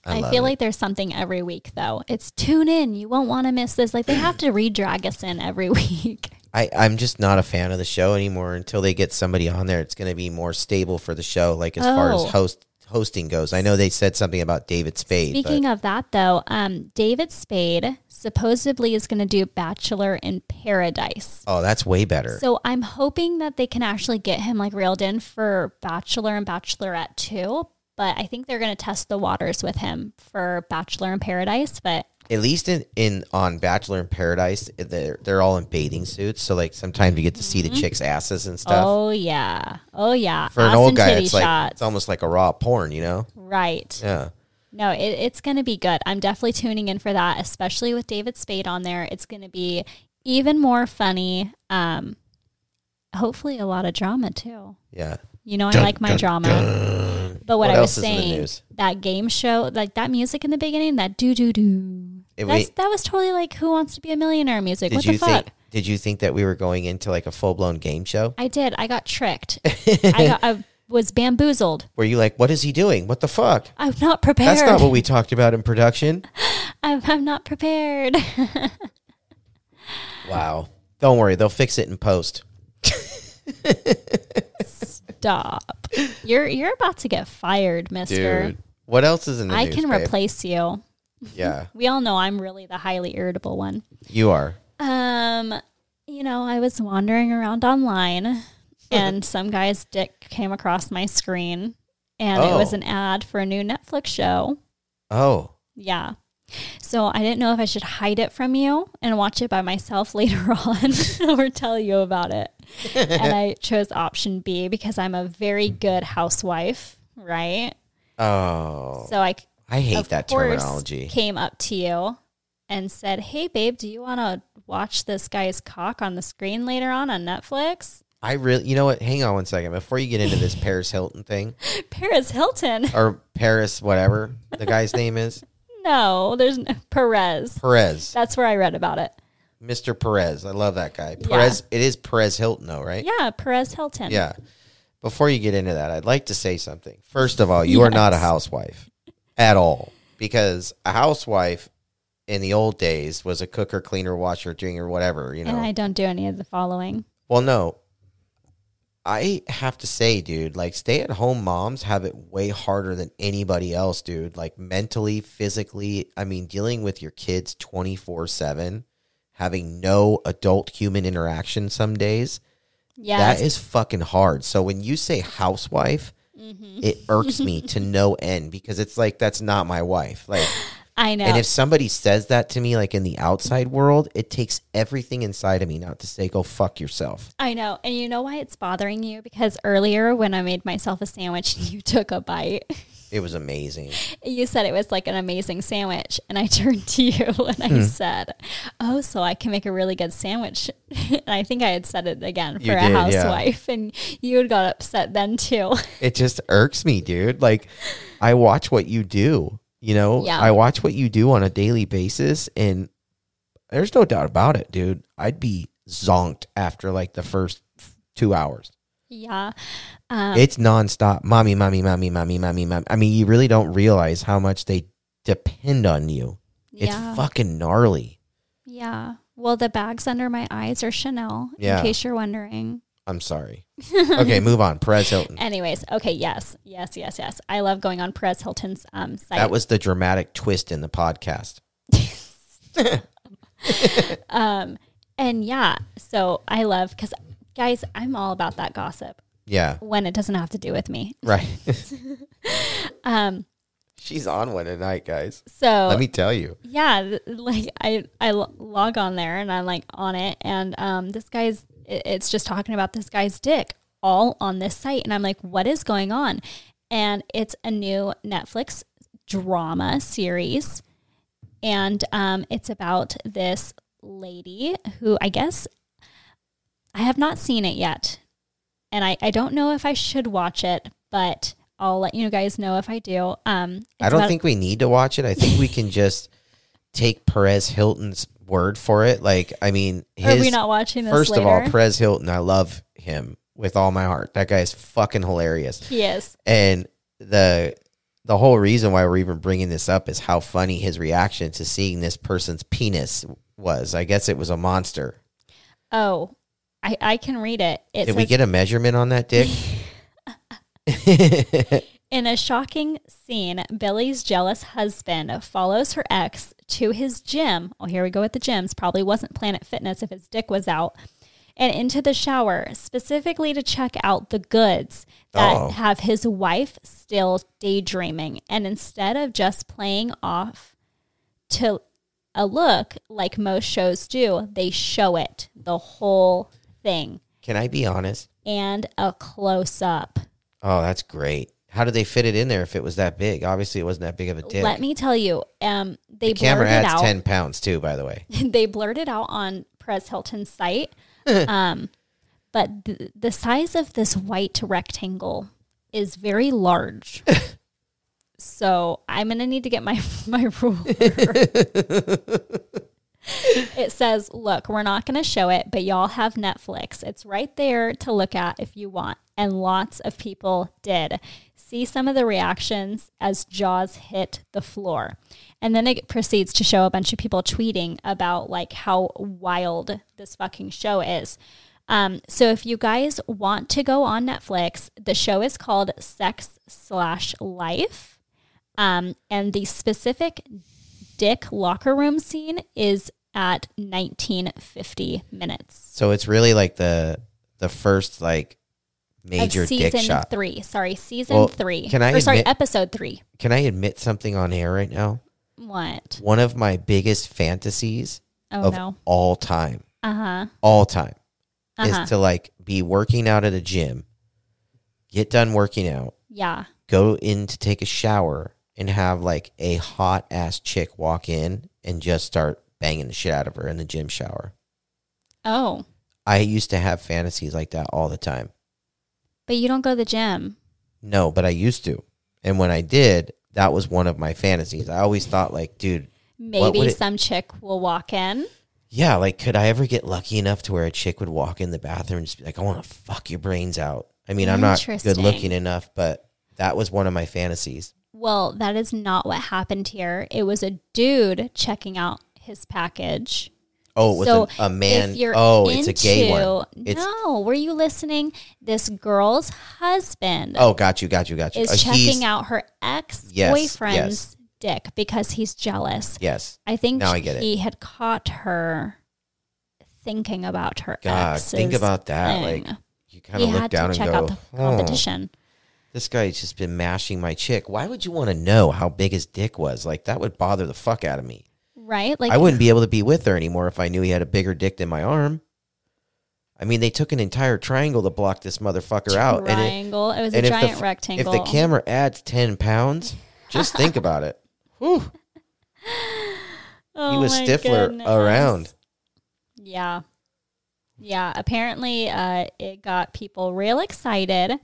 [SPEAKER 4] I,
[SPEAKER 5] I,
[SPEAKER 4] love
[SPEAKER 5] feel
[SPEAKER 4] it.
[SPEAKER 5] like there's something every week though. It's tune in. You won't want to miss this. Like they have to re-drag us in every week.
[SPEAKER 4] I, I'm just not a fan of the show anymore until they get somebody on there. It's going to be more stable for the show, like as far as
[SPEAKER 5] Oh.
[SPEAKER 4] host hosting goes. I know they said something about David Spade.
[SPEAKER 5] Speaking
[SPEAKER 4] but
[SPEAKER 5] of that though, um, David Spade supposedly is going to do Bachelor in Paradise.
[SPEAKER 4] oh, that's way better.
[SPEAKER 5] So I'm hoping that they can actually get him like reeled in for Bachelor and Bachelorette too. But I think they're going to test the waters with him for Bachelor in Paradise. But
[SPEAKER 4] At least in, in on Bachelor in Paradise, they're they're all in bathing suits. So like sometimes you get to see the chicks' asses and stuff.
[SPEAKER 5] Mm-hmm. oh yeah, oh yeah,
[SPEAKER 4] For an old guy, it's like it's almost like a raw porn, you know?
[SPEAKER 5] right.
[SPEAKER 4] Yeah.
[SPEAKER 5] No, it, it's going to be good. I'm definitely tuning in for that, especially with David Spade on there. It's going to be even more funny. Um, hopefully, a lot of drama too.
[SPEAKER 4] Yeah.
[SPEAKER 5] You know, I
[SPEAKER 4] Dun,
[SPEAKER 5] like my
[SPEAKER 4] dun,
[SPEAKER 5] drama.
[SPEAKER 4] dun.
[SPEAKER 5] But what,
[SPEAKER 4] What
[SPEAKER 5] I was
[SPEAKER 4] else is in the
[SPEAKER 5] saying, that game show, like that music in the beginning, that do do do.
[SPEAKER 4] It-
[SPEAKER 5] That's that was totally like Who Wants to Be a Millionaire music.
[SPEAKER 4] Did
[SPEAKER 5] what
[SPEAKER 4] you
[SPEAKER 5] the fuck?
[SPEAKER 4] think did you think that we were going into like a full blown game show?
[SPEAKER 5] I did. I got tricked. I got. I was bamboozled.
[SPEAKER 4] Were you like, what is he doing? What the fuck?
[SPEAKER 5] I'm not prepared.
[SPEAKER 4] That's not what we talked about in production.
[SPEAKER 5] I'm, I'm not prepared.
[SPEAKER 4] Wow. Don't worry, they'll fix it in post.
[SPEAKER 5] Stop. You're you're about to get fired, Mister.
[SPEAKER 4] Dude. What else is in the
[SPEAKER 5] I
[SPEAKER 4] news?
[SPEAKER 5] can
[SPEAKER 4] babe?
[SPEAKER 5] replace you.
[SPEAKER 4] Yeah,
[SPEAKER 5] We all know I'm really the highly irritable one.
[SPEAKER 4] you are.
[SPEAKER 5] Um, you know, I was wandering around online and some guy's dick came across my screen and it was
[SPEAKER 4] Oh.
[SPEAKER 5] an ad for a new Netflix show.
[SPEAKER 4] Oh.
[SPEAKER 5] Yeah. So I didn't know if I should hide it from you and watch it by myself later on or tell you about it. and I chose option B because I'm a very good housewife, right?
[SPEAKER 4] Oh.
[SPEAKER 5] So I
[SPEAKER 4] I hate that terminology.
[SPEAKER 5] Came up to you and said, "Hey, babe, do you want to watch this guy's cock on the screen later on on Netflix?"
[SPEAKER 4] I really, you know what? Hang on one second before you get into this Paris Hilton thing
[SPEAKER 5] Paris Hilton.
[SPEAKER 4] or Paris, whatever the guy's name is,
[SPEAKER 5] No, there's no, Perez.
[SPEAKER 4] Perez,
[SPEAKER 5] That's where I read about it.
[SPEAKER 4] Mr. Perez. I love that guy.
[SPEAKER 5] Yeah.
[SPEAKER 4] Perez. It is Perez Hilton, though, right?
[SPEAKER 5] Yeah, Perez Hilton.
[SPEAKER 4] Yeah. Before you get into that, I'd like to say something. First of all, you are not a housewife at all because a housewife in the old days was a cooker, cleaner, washer, dringer, whatever, you know.
[SPEAKER 5] And I don't do any of the following.
[SPEAKER 4] Well, no. I have to say, dude, like stay at home moms have it way harder than anybody else, dude. Like mentally, physically. I mean, dealing with your kids 24 7, having no adult human interaction some days.
[SPEAKER 5] Yeah.
[SPEAKER 4] That is fucking hard. So when you say housewife,
[SPEAKER 5] Mm-hmm.
[SPEAKER 4] it irks me to no end because it's like, that's not my wife. Like,
[SPEAKER 5] I know.
[SPEAKER 4] and if somebody says that to me, like in the outside world, it takes everything inside of me not to say, go fuck yourself.
[SPEAKER 5] I know. And you know why it's bothering you? Because earlier when I made myself a sandwich, you took a bite.
[SPEAKER 4] It was amazing.
[SPEAKER 5] You said it was like an amazing sandwich. And I turned to you and I
[SPEAKER 4] Hmm.
[SPEAKER 5] said, Oh, so I can make a really good sandwich. and I think I had said it again for
[SPEAKER 4] You
[SPEAKER 5] a
[SPEAKER 4] did, yeah.
[SPEAKER 5] housewife. And you had got upset then too.
[SPEAKER 4] It just irks me, dude. Like, I watch what you do, you know?
[SPEAKER 5] Yeah.
[SPEAKER 4] I watch what you do on a daily basis, and there's no doubt about it, dude. I'd be zonked after like the first two hours.
[SPEAKER 5] yeah. Um,
[SPEAKER 4] it's nonstop. Mommy, mommy, mommy, mommy, mommy, mommy. I mean, you really don't realize how much they depend on you. It's fucking gnarly.
[SPEAKER 5] yeah. Well, the bags under my eyes are Chanel,
[SPEAKER 4] Yeah.
[SPEAKER 5] in case you're wondering.
[SPEAKER 4] I'm sorry. okay, move on. Perez Hilton.
[SPEAKER 5] Anyways, okay, yes, yes, yes, yes. I love going on Perez Hilton's um, site.
[SPEAKER 4] That was the dramatic twist in the podcast.
[SPEAKER 5] um, and yeah, so I love because guys, I'm all about that gossip
[SPEAKER 4] Yeah.
[SPEAKER 5] when it doesn't have to do with me.
[SPEAKER 4] Right.
[SPEAKER 5] Um,
[SPEAKER 4] She's on one tonight, guys.
[SPEAKER 5] so
[SPEAKER 4] Let me tell you.
[SPEAKER 5] yeah, like I I log on there and I'm like on it, and um, this guy's it's just talking about this guy's dick all on this site, and I'm like, what is going on? And it's a new Netflix drama series, and um, it's about this lady who I guess I have not seen it yet, and I I don't know if I should watch it, but I'll let you guys know if I do. Um,
[SPEAKER 4] I don't
[SPEAKER 5] about-
[SPEAKER 4] think we need to watch it. I think we can just take Perez Hilton's word for it. Like, I mean, his,
[SPEAKER 5] Are we not watching this
[SPEAKER 4] First of all,
[SPEAKER 5] later?
[SPEAKER 4] Perez Hilton, I love him with all my heart. That guy is fucking hilarious.
[SPEAKER 5] He is.
[SPEAKER 4] And the the whole reason why we're even bringing this up is how funny his reaction to seeing this person's penis was. I guess it was a monster.
[SPEAKER 5] Oh, I, I can read it. It
[SPEAKER 4] Did we get a measurement on that dick?
[SPEAKER 5] in a shocking scene, Billy's jealous husband follows her ex to his gym. Oh, here we go with the gyms. Probably wasn't Planet Fitness if his dick was out. And into the shower, specifically to check out the goods that
[SPEAKER 4] Oh.
[SPEAKER 5] have his wife still daydreaming. And instead of just playing off to a look like most shows do, they show it the whole thing
[SPEAKER 4] Can I be honest?
[SPEAKER 5] and a close up.
[SPEAKER 4] Oh, that's great. How did they fit it in there if it was that big? Obviously, it wasn't that big of a dick.
[SPEAKER 5] Let me tell you, um, they
[SPEAKER 4] the camera
[SPEAKER 5] blurred it out.
[SPEAKER 4] 10 pounds too, by the way.
[SPEAKER 5] they blurred it out on Perez Hilton's site. um, but th- the size of this white rectangle is very large. so I'm gonna need to get my my ruler. it says, "Look, we're not going to show it, but y'all have Netflix. It's right there to look at if you want." And lots of people did. See some of the reactions as Jaws hit the floor. And then it proceeds to show a bunch of people tweeting about like how wild this fucking show is. Um, so if you guys want to go on Netflix, the show is called Sex Slash Life. Um, and the specific dick locker room scene is at 1950 minutes.
[SPEAKER 4] So it's really like the the first like major
[SPEAKER 5] of season
[SPEAKER 4] dick shot.
[SPEAKER 5] three. Sorry, season
[SPEAKER 4] Well,
[SPEAKER 5] three.
[SPEAKER 4] can I
[SPEAKER 5] or sorry,
[SPEAKER 4] admit-
[SPEAKER 5] episode three.
[SPEAKER 4] Can I admit something on air right now?
[SPEAKER 5] What?
[SPEAKER 4] One of my biggest fantasies
[SPEAKER 5] Oh
[SPEAKER 4] of
[SPEAKER 5] no.
[SPEAKER 4] all time,
[SPEAKER 5] Uh huh.
[SPEAKER 4] all time,
[SPEAKER 5] Uh-huh.
[SPEAKER 4] is to like be working out at a gym, get done working out,
[SPEAKER 5] Yeah.
[SPEAKER 4] go in to take a shower, and have like a hot ass chick walk in and just start banging the shit out of her in the gym shower.
[SPEAKER 5] Oh,
[SPEAKER 4] I used to have fantasies like that all the time.
[SPEAKER 5] But you don't go to the gym.
[SPEAKER 4] No, but I used to. And when I did, that was one of my fantasies. I always thought like, dude,
[SPEAKER 5] Maybe
[SPEAKER 4] it-
[SPEAKER 5] some chick will walk in.
[SPEAKER 4] yeah, like could I ever get lucky enough to where a chick would walk in the bathroom and just be like, I want to fuck your brains out. I mean, I'm not good
[SPEAKER 5] Interesting.
[SPEAKER 4] looking enough, but that was one of my fantasies.
[SPEAKER 5] Well, that is not what happened here. It was a dude checking out his package.
[SPEAKER 4] Oh, it was
[SPEAKER 5] so
[SPEAKER 4] a, a man. Oh, it's a gay
[SPEAKER 5] into-
[SPEAKER 4] one. It's
[SPEAKER 5] no, were you listening? This girl's husband
[SPEAKER 4] oh, got you, got you, got you.
[SPEAKER 5] is
[SPEAKER 4] Uh, he's-
[SPEAKER 5] checking out her ex boyfriend's
[SPEAKER 4] yes.
[SPEAKER 5] dick because he's jealous.
[SPEAKER 4] Yes,
[SPEAKER 5] I think
[SPEAKER 4] Now I get it.
[SPEAKER 5] he had caught her thinking about her
[SPEAKER 4] ex.
[SPEAKER 5] God,
[SPEAKER 4] think about that.
[SPEAKER 5] thing.
[SPEAKER 4] Like you kind of look down and
[SPEAKER 5] check
[SPEAKER 4] go,
[SPEAKER 5] out the
[SPEAKER 4] "Oh,
[SPEAKER 5] competition.
[SPEAKER 4] this guy's just been mashing my chick. Why would you want to know how big his dick was? Like that would bother the fuck out of me.
[SPEAKER 5] Right? Like
[SPEAKER 4] I wouldn't be able to be with her anymore if I knew he had a bigger dick than my arm. I mean, they took an entire triangle to block this motherfucker out. And it,
[SPEAKER 5] triangle. It, was a
[SPEAKER 4] and the
[SPEAKER 5] giant
[SPEAKER 4] f-
[SPEAKER 5] rectangle.
[SPEAKER 4] If the camera adds 10 pounds, just think about it. Whew.
[SPEAKER 5] Oh
[SPEAKER 4] he was
[SPEAKER 5] my
[SPEAKER 4] Stifler
[SPEAKER 5] goodness.
[SPEAKER 4] around.
[SPEAKER 5] Yeah. Yeah. Apparently, uh, it got people real excited.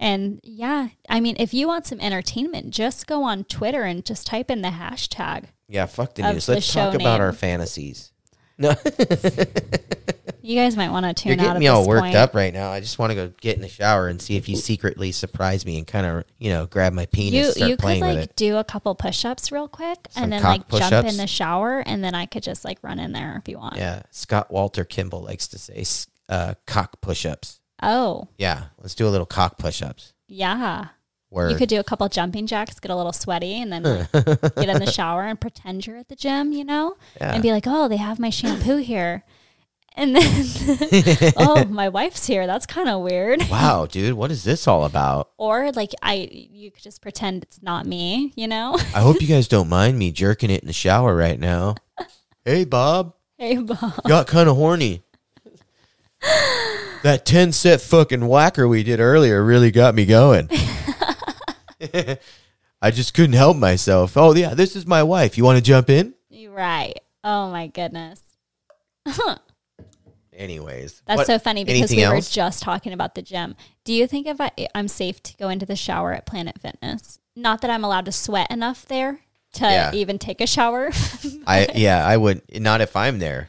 [SPEAKER 5] And yeah, I mean, if you want some entertainment, just go on Twitter and just type in the hashtag.
[SPEAKER 4] Yeah, fuck the
[SPEAKER 5] Of
[SPEAKER 4] news.
[SPEAKER 5] the
[SPEAKER 4] Let's talk about
[SPEAKER 5] name.
[SPEAKER 4] our fantasies. No,
[SPEAKER 5] You guys might want to tune
[SPEAKER 4] you're
[SPEAKER 5] out
[SPEAKER 4] getting
[SPEAKER 5] at
[SPEAKER 4] me all
[SPEAKER 5] this
[SPEAKER 4] worked
[SPEAKER 5] point.
[SPEAKER 4] up right now. I just want to go get in the shower and see if you secretly surprise me and kind of, you know, grab my penis,
[SPEAKER 5] You
[SPEAKER 4] start
[SPEAKER 5] you could
[SPEAKER 4] playing
[SPEAKER 5] like
[SPEAKER 4] it.
[SPEAKER 5] do a couple push-ups real quick,
[SPEAKER 4] Some
[SPEAKER 5] and then
[SPEAKER 4] cock
[SPEAKER 5] like jump
[SPEAKER 4] push-ups?
[SPEAKER 5] in the shower, and then I could just like run in there if you want.
[SPEAKER 4] Yeah, Scott Walter Kimball likes to say s- uh, cock push-ups.
[SPEAKER 5] Oh
[SPEAKER 4] Yeah, let's do a little cock push-ups.
[SPEAKER 5] yeah.
[SPEAKER 4] Word.
[SPEAKER 5] You could do a couple jumping jacks, get a little sweaty, and then like, get in the shower and pretend you're at the gym, you know,
[SPEAKER 4] Yeah.
[SPEAKER 5] and be like, "Oh, they have my shampoo here," and then, "Oh, my wife's here." That's kind of weird.
[SPEAKER 4] wow, dude, what is this all about?
[SPEAKER 5] Or like I, you could just pretend it's not me, you know.
[SPEAKER 4] I hope you guys don't mind me jerking it in the shower right now. Hey, Bob,
[SPEAKER 5] hey, Bob.
[SPEAKER 4] got kind of horny. That 10 set fucking whacker we did earlier really got me going. I just couldn't help myself. Oh, yeah, this is my wife. You want to jump in?
[SPEAKER 5] You're right. Oh my goodness.
[SPEAKER 4] Anyways,
[SPEAKER 5] That's
[SPEAKER 4] what-
[SPEAKER 5] so funny because we
[SPEAKER 4] else?
[SPEAKER 5] were just talking about the gym. Do you think if I, I'm safe to go into the shower at Planet Fitness? Not that I'm allowed to sweat enough there to
[SPEAKER 4] Yeah.
[SPEAKER 5] even take a shower.
[SPEAKER 4] I yeah, I would not if I'm there.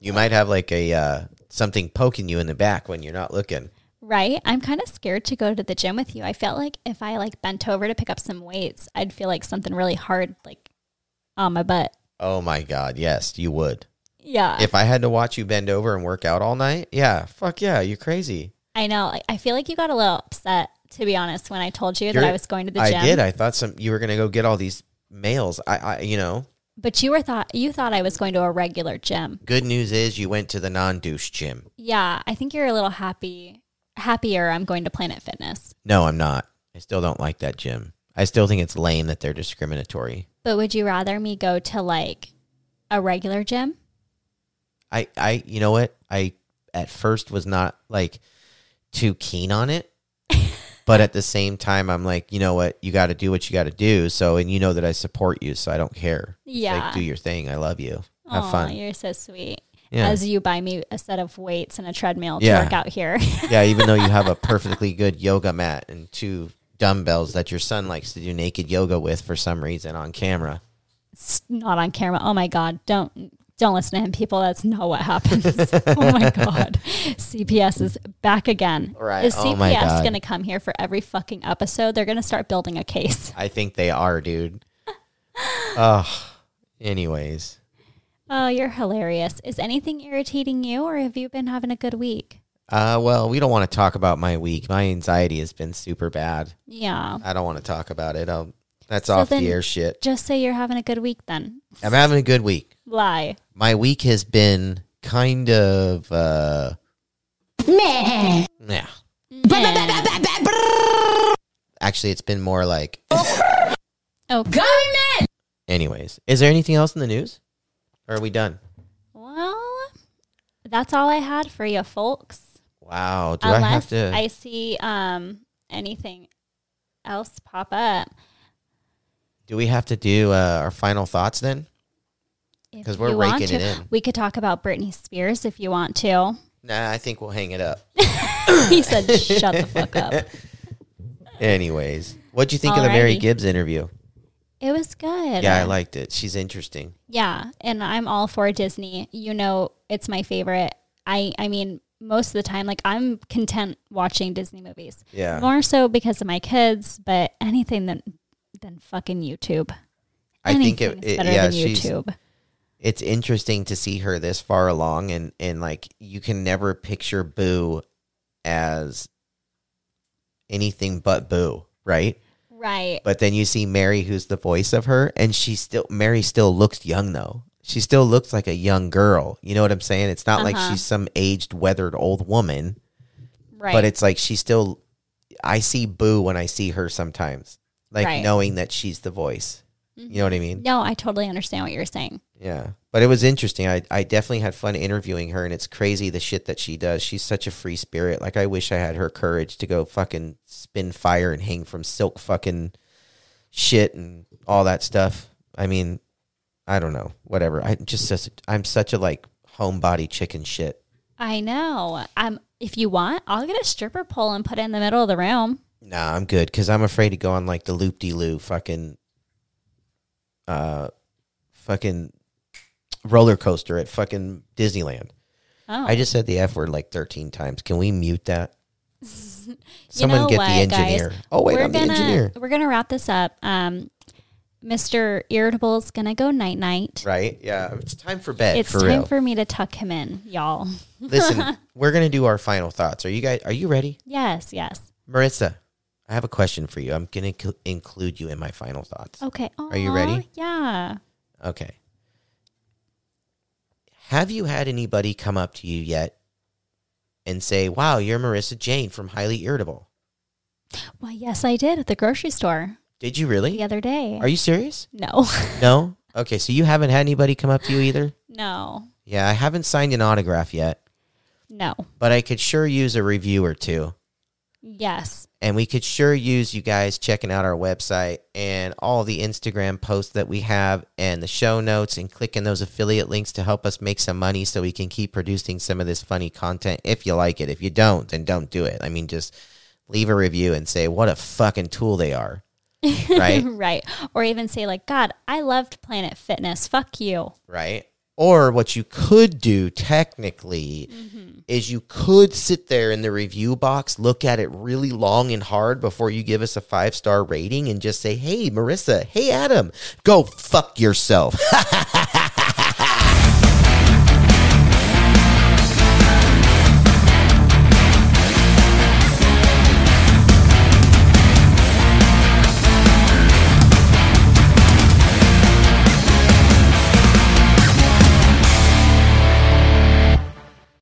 [SPEAKER 4] you might have like a uh, something poking you in the back when you're not looking.
[SPEAKER 5] Right? I'm kind of scared to go to the gym with you. I felt like if I like bent over to pick up some weights, I'd feel like something really hard like on my butt.
[SPEAKER 4] Oh my god, yes, you would.
[SPEAKER 5] Yeah.
[SPEAKER 4] If I had to watch you bend over and work out all night, yeah, fuck yeah, you're crazy.
[SPEAKER 5] I know. Like, I feel like you got a little upset to be honest when I told you that
[SPEAKER 4] You're-
[SPEAKER 5] I was going to the gym.
[SPEAKER 4] I did. I thought some you were gonna go get all these males. I, I you know.
[SPEAKER 5] But you were thought you thought I was going to a regular gym.
[SPEAKER 4] Good news is you went to the non douche gym.
[SPEAKER 5] Yeah, I think you're a little happy happier I'm going to Planet Fitness.
[SPEAKER 4] No, I'm not. I still don't like that gym. I still think it's lame that they're discriminatory.
[SPEAKER 5] But would you rather me go to like a regular gym?
[SPEAKER 4] I, I, you know what? I at first was not like too keen on it, but at the same time, I'm like, you know what? You got to do what you got to do. So, and you know that I support you, so I don't care.
[SPEAKER 5] Yeah.
[SPEAKER 4] like, do your thing. I love you. Have
[SPEAKER 5] Aw,
[SPEAKER 4] fun.
[SPEAKER 5] You're so sweet.
[SPEAKER 4] Yeah.
[SPEAKER 5] As you buy me a set of weights and a treadmill to
[SPEAKER 4] Yeah.
[SPEAKER 5] work out here.
[SPEAKER 4] yeah, even though you have a perfectly good yoga mat and two dumbbells that your son likes to do naked yoga with for some reason on camera.
[SPEAKER 5] it's not on camera. Oh my god, don't don't listen to him, people. That's not what happens. oh my god, CPS is back again.
[SPEAKER 4] Right.
[SPEAKER 5] Is
[SPEAKER 4] Oh
[SPEAKER 5] CPS
[SPEAKER 4] God.
[SPEAKER 5] going to come here for every fucking episode? They're going to start building a case.
[SPEAKER 4] I think they are, dude. Ugh. Anyways,
[SPEAKER 5] Oh, you're hilarious. Is anything irritating you, or have you been having a good week?
[SPEAKER 4] uh, well, we don't want to talk about my week. My anxiety has been super bad.
[SPEAKER 5] Yeah.
[SPEAKER 4] I don't want to talk about it. I'll, that's
[SPEAKER 5] So
[SPEAKER 4] off the air shit.
[SPEAKER 5] Just say you're having a good week then.
[SPEAKER 4] I'm having a good week.
[SPEAKER 5] Lie.
[SPEAKER 4] My week has been kind of uh
[SPEAKER 1] Meh.
[SPEAKER 4] yeah.
[SPEAKER 5] Yeah.
[SPEAKER 4] Actually, it's been more like
[SPEAKER 5] Oh, government.
[SPEAKER 4] anyways. Is there anything else in the news? Or are we done?
[SPEAKER 5] Well, that's all I had for you, folks.
[SPEAKER 4] Wow. Do I have
[SPEAKER 5] Unless
[SPEAKER 4] to
[SPEAKER 5] I see um anything else pop up.
[SPEAKER 4] do we have to do uh, our final thoughts then? Because we're raking it
[SPEAKER 5] to.
[SPEAKER 4] in.
[SPEAKER 5] We could talk about Britney Spears if you want to.
[SPEAKER 4] Nah, I think we'll hang it up.
[SPEAKER 5] he said, "Shut the fuck up."
[SPEAKER 4] Anyways, what'd you think of the Mary Gibbs interview?
[SPEAKER 5] It was good.
[SPEAKER 4] Yeah, I liked it. She's interesting.
[SPEAKER 5] Yeah, and I'm all for Disney. You know, it's my favorite. I I mean, most of the time, like I'm content watching Disney movies.
[SPEAKER 4] Yeah.
[SPEAKER 5] More so because of my kids, but anything than than fucking YouTube.
[SPEAKER 4] I think it, it yeah,
[SPEAKER 5] YouTube.
[SPEAKER 4] it's interesting to see her this far along and and like you can never picture Boo as anything but Boo, right?
[SPEAKER 5] Right.
[SPEAKER 4] But then you see Mary who's the voice of her and she still Mary still looks young though. She still looks like a young girl. You know what I'm saying? It's not like
[SPEAKER 5] Uh-huh.
[SPEAKER 4] she's some aged weathered old woman,
[SPEAKER 5] Right.
[SPEAKER 4] but it's like she still I see Boo when I see her sometimes. Like
[SPEAKER 5] Right.
[SPEAKER 4] knowing that she's the voice. You know what I mean?
[SPEAKER 5] no, I totally understand what you're saying.
[SPEAKER 4] Yeah. But it was interesting. I, I definitely had fun interviewing her, and it's crazy the shit that she does. She's such a free spirit. Like, I wish I had her courage to go fucking spin fire and hang from silk fucking shit and all that stuff. I mean, I don't know. Whatever. I just, such, I'm such a like homebody chicken shit.
[SPEAKER 5] I know. Um, if you want, I'll get a stripper pole and put it in the middle of the room.
[SPEAKER 4] Nah, I'm good because I'm afraid to go on like the loop de loo fucking uh fucking roller coaster at fucking Disneyland.
[SPEAKER 5] Oh.
[SPEAKER 4] I just said the F word like 13 times. Can we mute that? Someone
[SPEAKER 5] know
[SPEAKER 4] get
[SPEAKER 5] what,
[SPEAKER 4] the engineer.
[SPEAKER 5] guys?
[SPEAKER 4] Oh, wait,
[SPEAKER 5] we're
[SPEAKER 4] I'm the
[SPEAKER 5] gonna,
[SPEAKER 4] engineer.
[SPEAKER 5] We're gonna wrap this up. Um, Mr. Irritable's gonna go night night.
[SPEAKER 4] Right? Yeah. It's time for bed.
[SPEAKER 5] It's
[SPEAKER 4] for
[SPEAKER 5] time
[SPEAKER 4] real.
[SPEAKER 5] for me to tuck him in, y'all.
[SPEAKER 4] Listen, we're going to do our final thoughts. Are you guys, are you ready?
[SPEAKER 5] yes, yes.
[SPEAKER 4] Marissa, I have a question for you. I'm going to include you in my final thoughts.
[SPEAKER 5] Okay.
[SPEAKER 4] Are you ready?
[SPEAKER 5] Yeah.
[SPEAKER 4] Okay. Have you had anybody come up to you yet and say, wow, you're Marissa Jane from Highly Irritable?
[SPEAKER 5] Well, yes, I did at the grocery store
[SPEAKER 4] Did you really?
[SPEAKER 5] the other day.
[SPEAKER 4] Are you serious?
[SPEAKER 5] No.
[SPEAKER 4] No? Okay, so you haven't had anybody come up to you either?
[SPEAKER 5] no.
[SPEAKER 4] Yeah, I haven't signed an autograph yet,
[SPEAKER 5] No.
[SPEAKER 4] but I could sure use a review or two.
[SPEAKER 5] Yes.
[SPEAKER 4] And we could sure use you guys checking out our website and all the Instagram posts that we have and the show notes and clicking those affiliate links to help us make some money so we can keep producing some of this funny content if you like it. If you don't, then don't do it. I mean, just leave a review and say what a fucking tool they are. Right?
[SPEAKER 5] right. Or even say like, God, I loved Planet Fitness. Fuck you.
[SPEAKER 4] right? Or what you could do technically mm-hmm. is you could sit there in the review box, look at it really long and hard before you give us a five star rating and just say, Hey, Marissa, hey, Adam, go fuck yourself.